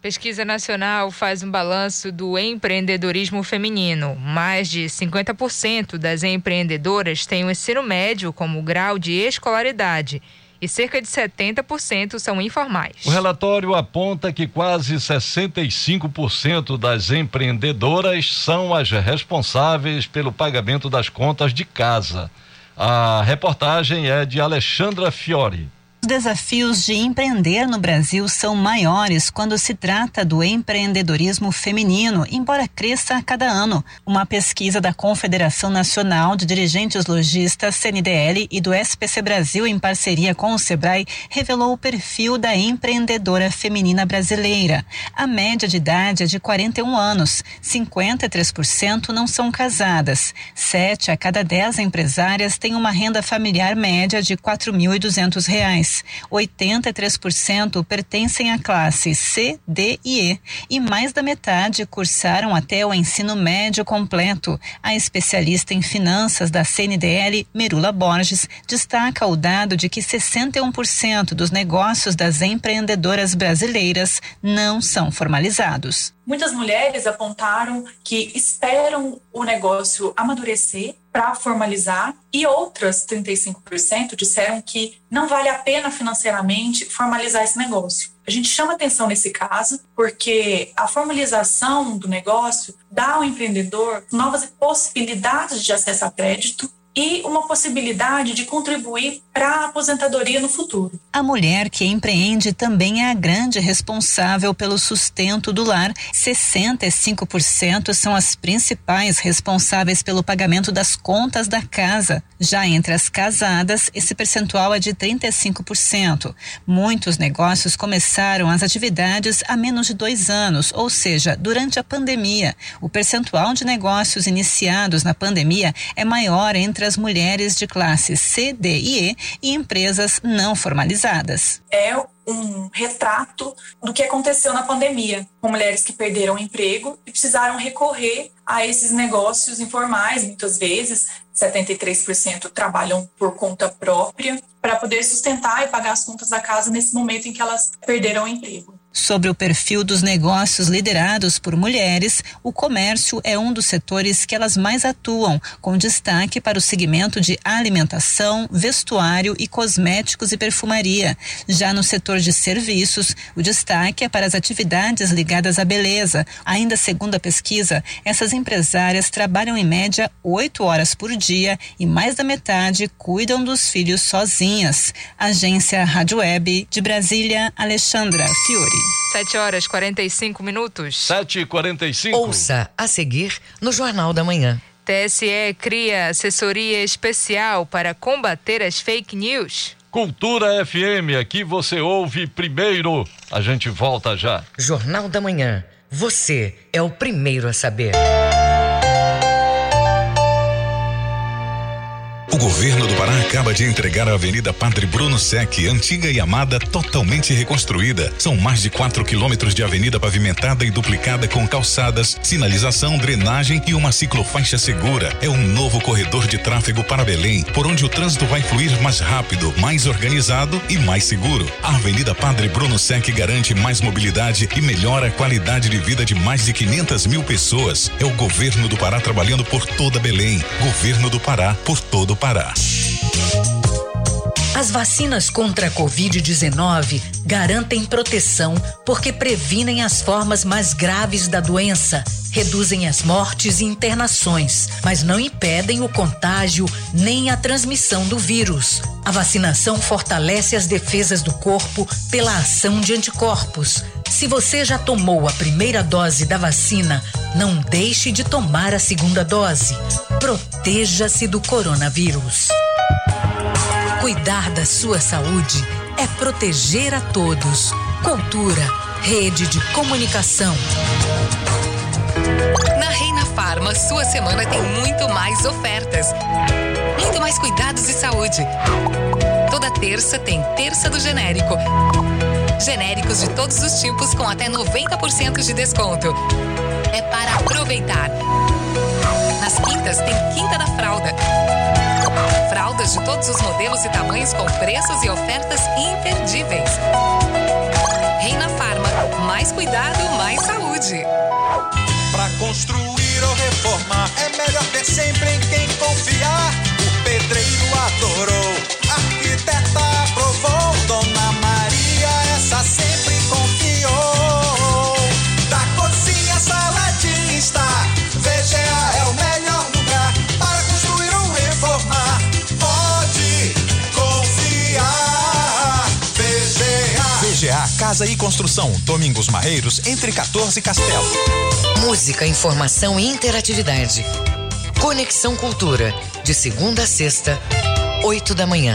Pesquisa Nacional faz um balanço do empreendedorismo feminino. Mais de 50% das empreendedoras têm o ensino médio como grau de escolaridade e cerca de 70% são informais. O relatório aponta que quase 65% das empreendedoras são as responsáveis pelo pagamento das contas de casa. A reportagem é de Alexandra Fiore. Os desafios de empreender no Brasil são maiores quando se trata do empreendedorismo feminino, embora cresça a cada ano. Uma pesquisa da Confederação Nacional de Dirigentes Logistas, CNDL, e do SPC Brasil, em parceria com o Sebrae, revelou o perfil da empreendedora feminina brasileira. A média de idade é de 41 anos, 53% não são casadas, 7 a cada 10 empresárias têm uma renda familiar média de R$ 4.200. 83% pertencem à classe C, D e E e mais da metade cursaram até o ensino médio completo. A especialista em finanças da CNDL, Merula Borges, destaca o dado de que 61% dos negócios das empreendedoras brasileiras não são formalizados. Muitas mulheres apontaram que esperam o negócio amadurecer para formalizar e outras 35% disseram que não vale a pena financeiramente formalizar esse negócio. A gente chama atenção nesse caso porque a formalização do negócio dá ao empreendedor novas possibilidades de acesso a crédito e uma possibilidade de contribuir para a aposentadoria no futuro. A mulher que empreende também é a grande responsável pelo sustento do lar. 65% são as principais responsáveis pelo pagamento das contas da casa. Já entre as casadas, esse percentual é de 35%. Muitos negócios começaram as atividades há menos de dois anos, ou seja, durante a pandemia. O percentual de negócios iniciados na pandemia é maior entre as mulheres de classe C, D e E e empresas não formalizadas. É um retrato do que aconteceu na pandemia, com mulheres que perderam o emprego e precisaram recorrer a esses negócios informais, muitas vezes, 73% trabalham por conta própria, para poder sustentar e pagar as contas da casa nesse momento em que elas perderam o emprego. Sobre o perfil dos negócios liderados por mulheres, o comércio é um dos setores que elas mais atuam, com destaque para o segmento de alimentação, vestuário e cosméticos e perfumaria. Já no setor de serviços, o destaque é para as atividades ligadas à beleza. Ainda segundo a pesquisa, essas empresárias trabalham em média oito horas por dia e mais da metade cuidam dos filhos sozinhas. Agência Rádio Web de Brasília, Alexandra Fiore. 7 horas 45 minutos. 7 e 45 Ouça a seguir no Jornal da Manhã. TSE cria assessoria especial para combater as fake news. Cultura FM, aqui você ouve primeiro. A gente volta já. Jornal da Manhã. Você é o primeiro a saber. O governo do Pará acaba de entregar a Avenida Padre Bruno Sec, antiga e amada, totalmente reconstruída. São mais de 4 quilômetros de avenida pavimentada e duplicada com calçadas, sinalização, drenagem e uma ciclofaixa segura. É um novo corredor de tráfego para Belém, por onde o trânsito vai fluir mais rápido, mais organizado e mais seguro. A Avenida Padre Bruno Sec garante mais mobilidade e melhora a qualidade de vida de mais de 500 mil pessoas. É o governo do Pará trabalhando por toda Belém. Governo do Pará, por todo o Pará. As vacinas contra a Covid-19 garantem proteção porque previnem as formas mais graves da doença, reduzem as mortes e internações, mas não impedem o contágio nem a transmissão do vírus. A vacinação fortalece as defesas do corpo pela ação de anticorpos. Se você já tomou a primeira dose da vacina, não deixe de tomar a segunda dose. Proteja-se do coronavírus. Cuidar da sua saúde é proteger a todos. Cultura, rede de comunicação. Na Reina Farma, sua semana tem muito mais ofertas. Muito mais cuidados de saúde. Toda terça tem Terça do Genérico. Genéricos de todos os tipos com até 90% de desconto. É para aproveitar. Nas quintas tem Quinta da Fralda. Fraldas de todos os modelos e tamanhos com preços e ofertas imperdíveis. Reina Farma, mais cuidado, mais saúde. Pra construir ou reformar é melhor ter sempre em quem confiar. O pedreiro adorou, arquiteta sempre confiou. Da cozinha sala de estar, VGA é o melhor lugar para construir ou reformar. Pode confiar, VGA. VGA Casa e Construção, Domingos Marreiros, entre 14 e Castelo. Música, informação e interatividade. Conexão Cultura, de segunda a sexta, oito da manhã.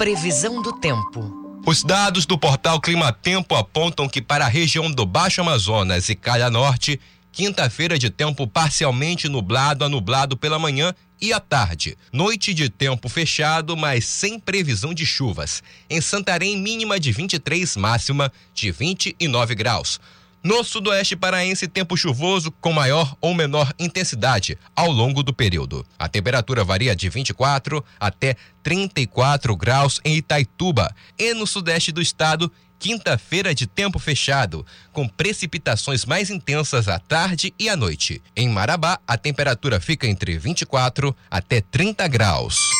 Previsão do tempo. Os dados do portal Clima Tempo apontam que para a região do Baixo Amazonas e Calha Norte, Quinta-feira de tempo parcialmente nublado a nublado pela manhã e à tarde. Noite de tempo fechado, mas sem previsão de chuvas. Em Santarém, mínima de 23, máxima de 29 graus. No sudoeste paraense, tempo chuvoso com maior ou menor intensidade ao longo do período. A temperatura varia de 24 até 34 graus em Itaituba. E no sudeste do estado, quinta-feira de tempo fechado, com precipitações mais intensas à tarde e à noite. Em Marabá, a temperatura fica entre 24 até 30 graus.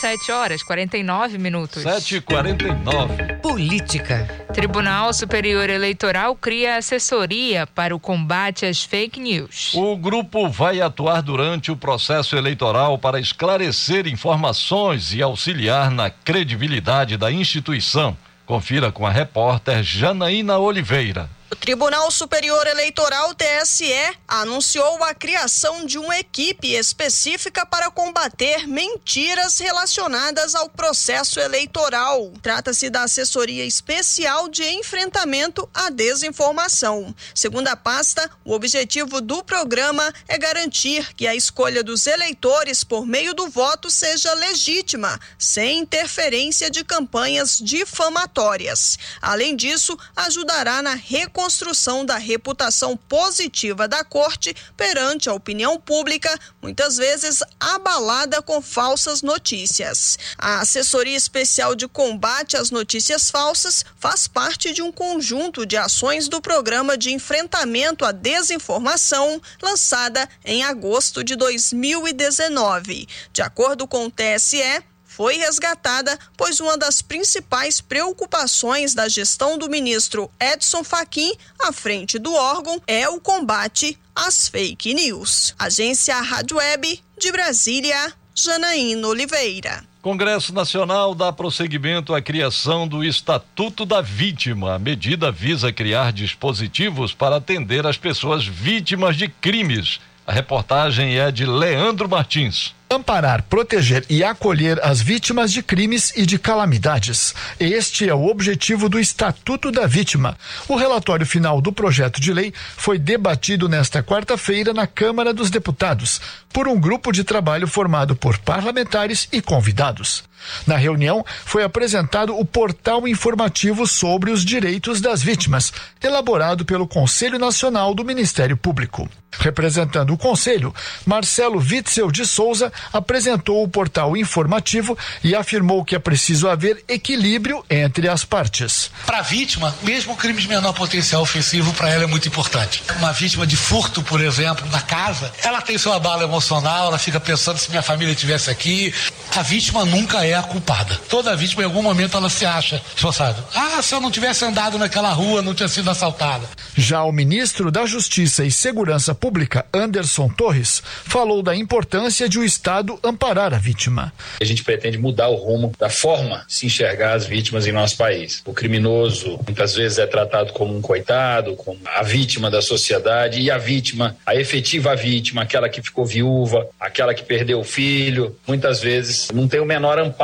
7 horas 49 minutos. 7 e 49 Política. Tribunal Superior Eleitoral cria assessoria para o combate às fake news. O grupo vai atuar durante o processo eleitoral para esclarecer informações e auxiliar na credibilidade da instituição. Confira com a repórter Janaína Oliveira. O Tribunal Superior Eleitoral TSE anunciou a criação de uma equipe específica para combater mentiras relacionadas ao processo eleitoral. Trata-se da Assessoria Especial de Enfrentamento à Desinformação. Segundo a pasta, o objetivo do programa é garantir que a escolha dos eleitores por meio do voto seja legítima, sem interferência de campanhas difamatórias. Além disso, ajudará na reconstrução construção da reputação positiva da corte perante a opinião pública, muitas vezes abalada com falsas notícias. A Assessoria Especial de Combate às Notícias Falsas faz parte de um conjunto de ações do Programa de Enfrentamento à Desinformação, lançada em agosto de 2019. De acordo com o TSE, foi resgatada, pois uma das principais preocupações da gestão do ministro Edson Fachin à frente do órgão é o combate às fake news. Agência Rádio Web de Brasília, Janaína Oliveira. Congresso Nacional dá prosseguimento à criação do Estatuto da Vítima. A medida visa criar dispositivos para atender as pessoas vítimas de crimes. A reportagem é de Leandro Martins amparar, proteger e acolher as vítimas de crimes e de calamidades. Este é o objetivo do Estatuto da Vítima. O relatório final do projeto de lei foi debatido nesta quarta-feira na Câmara dos Deputados por um grupo de trabalho formado por parlamentares e convidados. Na reunião, foi apresentado o portal informativo sobre os direitos das vítimas, elaborado pelo Conselho Nacional do Ministério Público. Representando o Conselho, Marcelo Witzel de Souza apresentou o portal informativo e afirmou que é preciso haver equilíbrio entre as partes. Para a vítima, mesmo crime de menor potencial ofensivo, para ela é muito importante. Uma vítima de furto, por exemplo, na casa, ela tem sua bala emocional, ela fica pensando se minha família estivesse aqui. A vítima nunca é a culpada. Toda vítima, em algum momento, ela se acha esforçada. Ah, se eu não tivesse andado naquela rua, não tinha sido assaltada. Já o ministro da Justiça e Segurança Pública, Anderson Torres, falou da importância de o Estado amparar a vítima. A gente pretende mudar o rumo da forma de se enxergar as vítimas em nosso país. O criminoso muitas vezes é tratado como um coitado, como a vítima da sociedade, e a vítima, a efetiva vítima, aquela que ficou viúva, aquela que perdeu o filho, muitas vezes não tem o menor amparo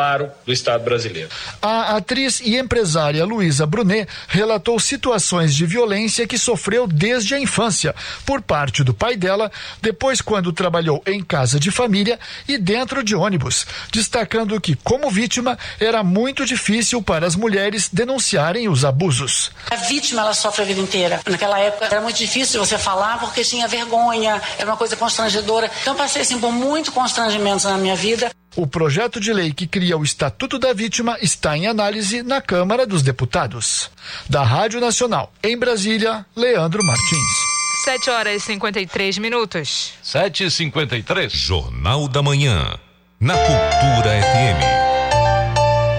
do Estado brasileiro. A atriz e empresária Luísa Brunet relatou situações de violência que sofreu desde a infância por parte do pai dela, depois quando trabalhou em casa de família e dentro de ônibus, destacando que, como vítima, era muito difícil para as mulheres denunciarem os abusos. A vítima ela sofre a vida inteira. Naquela época era muito difícil você falar porque tinha vergonha, era uma coisa constrangedora. Então passei assim por muitos constrangimentos na minha vida. O projeto de lei que cria o Estatuto da Vítima está em análise na Câmara dos Deputados. Da Rádio Nacional, em Brasília, Leandro Martins. 7 horas e 53 minutos. 7 e 53 Jornal da Manhã. Na Cultura FM.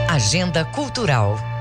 Agenda Cultural.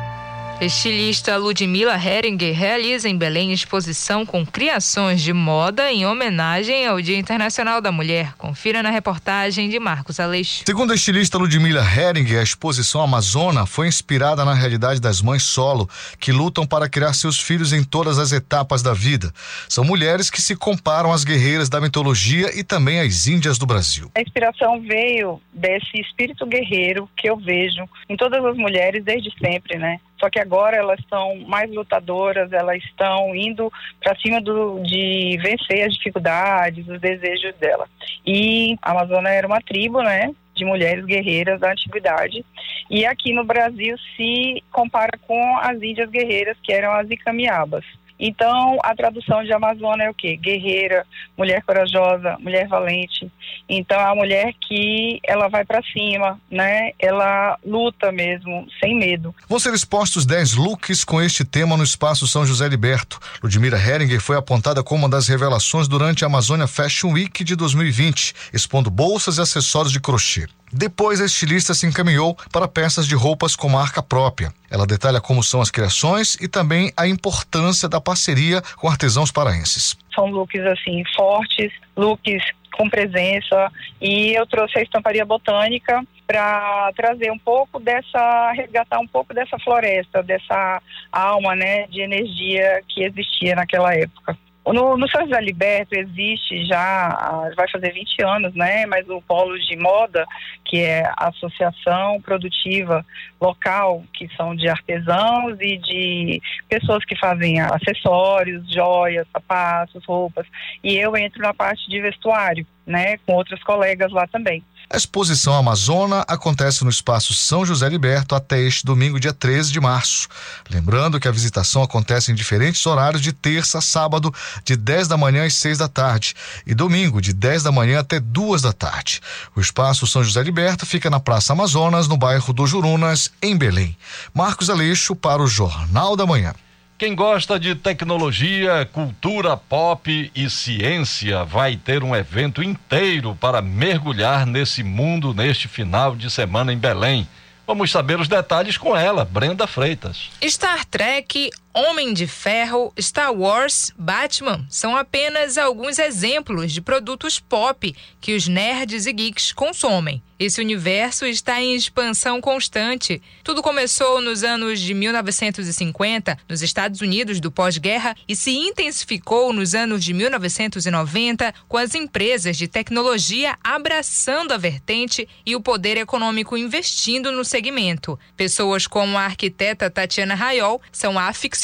Estilista Ludmila Heringer realiza em Belém exposição com criações de moda em homenagem ao Dia Internacional da Mulher. Confira na reportagem de Marcos Aleixo. Segundo a estilista Ludmila Heringer, a exposição Amazona foi inspirada na realidade das mães solo que lutam para criar seus filhos em todas as etapas da vida. São mulheres que se comparam às guerreiras da mitologia e também às índias do Brasil. A inspiração veio desse espírito guerreiro que eu vejo em todas as mulheres desde sempre, né? Só que agora elas são mais lutadoras, elas estão indo para cima do, de vencer as dificuldades, os desejos dela. E a Amazônia era uma tribo, né? de mulheres guerreiras da antiguidade. E aqui no Brasil se compara com as índias guerreiras, que eram as icamiabas. Então, a tradução de Amazônia é o quê? Guerreira, mulher corajosa, mulher valente. Então, a mulher que ela vai para cima, né? Ela luta mesmo, sem medo. Vão ser expostos 10 looks com este tema no Espaço São José Liberto. Ludmira Heringer foi apontada como uma das revelações durante a Amazônia Fashion Week de 2020, expondo bolsas e acessórios de crochê. Depois, a estilista se encaminhou para peças de roupas com marca própria. Ela detalha como são as criações e também a importância da parceria com artesãos paraenses. São looks assim fortes, looks com presença e eu trouxe a estamparia botânica para trazer um pouco dessa resgatar um pouco dessa floresta, dessa alma, né, de energia que existia naquela época. No, no José Liberto existe já, vai fazer 20 anos, né? Mas o Polo de Moda, que é a associação produtiva local, que são de artesãos e de pessoas que fazem acessórios, joias, sapatos, roupas. E eu entro na parte de vestuário, né? Com outros colegas lá também. A exposição Amazona acontece no Espaço São José Liberto até este domingo, dia 13 de março. Lembrando que a visitação acontece em diferentes horários de terça a sábado, de 10 da manhã às 6 da tarde, e domingo, de 10 da manhã até 2 da tarde. O Espaço São José Liberto fica na Praça Amazonas, no bairro do Jurunas, em Belém. Marcos Aleixo para o Jornal da Manhã. Quem gosta de tecnologia, cultura pop e ciência vai ter um evento inteiro para mergulhar nesse mundo neste final de semana em Belém. Vamos saber os detalhes com ela, Brenda Freitas. Star Trek, Homem de Ferro, Star Wars, Batman são apenas alguns exemplos de produtos pop que os nerds e geeks consomem. Esse universo está em expansão constante. Tudo começou nos anos de 1950, nos Estados Unidos do pós-guerra, e se intensificou nos anos de 1990, com as empresas de tecnologia abraçando a vertente e o poder econômico investindo no segmento. Pessoas como a arquiteta Tatiana Rayol são aficionadas.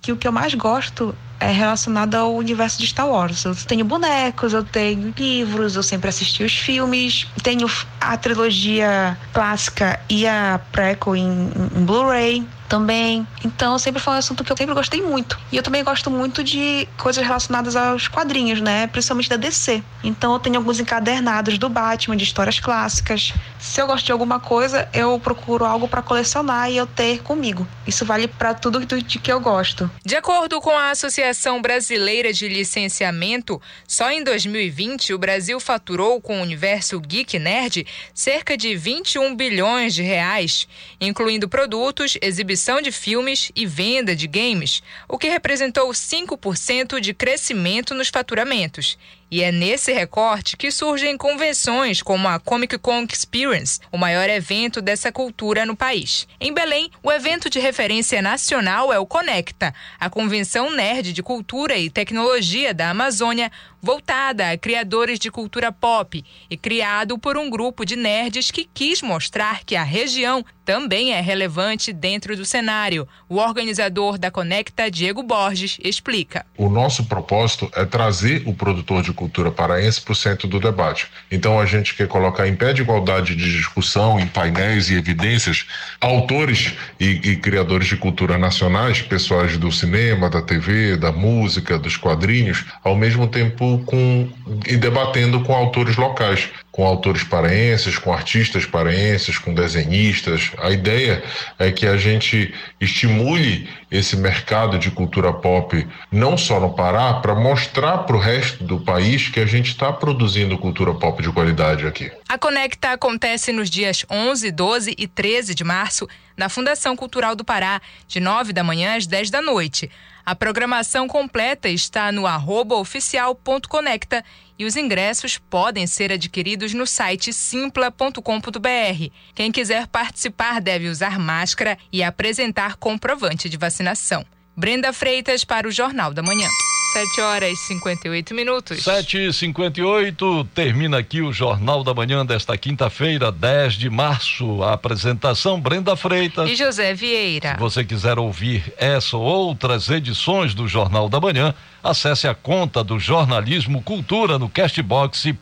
Que o que eu mais gosto é relacionado ao universo de Star Wars. Eu tenho bonecos, eu tenho livros, eu sempre assisti os filmes, tenho a trilogia clássica e a prequel em, em Blu-ray também. Então, sempre foi um assunto que eu sempre gostei muito. E eu também gosto muito de coisas relacionadas aos quadrinhos, né? Principalmente da DC. Então, eu tenho alguns encadernados do Batman, de histórias clássicas. Se eu gosto de alguma coisa, eu procuro algo para colecionar e eu ter comigo. Isso vale para tudo de que eu gosto. De acordo com a Associação Brasileira de Licenciamento, só em 2020 o Brasil faturou com o universo Geek Nerd cerca de 21 bilhões de reais, incluindo produtos, exibições exibição de filmes e venda de games, o que representou 5% de crescimento nos faturamentos. E é nesse recorte que surgem convenções como a Comic Con Experience, o maior evento dessa cultura no país. Em Belém, o evento de referência nacional é o Conecta, a convenção nerd de cultura e tecnologia da Amazônia, voltada a criadores de cultura pop e criado por um grupo de nerds que quis mostrar que a região também é relevante dentro do cenário. O organizador da Conecta, Diego Borges, explica. O nosso propósito é trazer o produtor de cultura paraense para o centro do debate. Então a gente quer colocar em pé de igualdade de discussão, em painéis e evidências, autores e, e criadores de cultura nacionais, pessoas do cinema, da TV, da música, dos quadrinhos, ao mesmo tempo com e debatendo com autores locais com autores paraenses, com artistas paraenses, com desenhistas. A ideia é que a gente estimule esse mercado de cultura pop não só no Pará, para mostrar para o resto do país que a gente está produzindo cultura pop de qualidade aqui. A Conecta acontece nos dias 11, 12 e 13 de março na Fundação Cultural do Pará, de 9 da manhã às 10 da noite. A programação completa está no oficial.conecta e os ingressos podem ser adquiridos no site simpla.com.br. Quem quiser participar deve usar máscara e apresentar comprovante de vacinação. Brenda Freitas para o Jornal da Manhã. 7 horas e 58 minutos. 7 e 58 termina aqui o Jornal da Manhã desta quinta-feira, 10 de março. A apresentação Brenda Freitas. E José Vieira. Se você quiser ouvir essa ou outras edições do Jornal da Manhã, acesse a conta do Jornalismo Cultura no castbox.fm.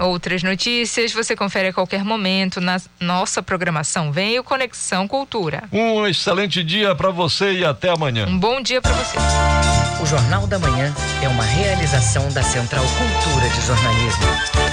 Outras notícias você confere a qualquer momento na nossa programação. Vem o Conexão Cultura. Um excelente dia para você e até amanhã. Um bom dia para você. O Jornal da Manhã é uma realização da Central Cultura de Jornalismo.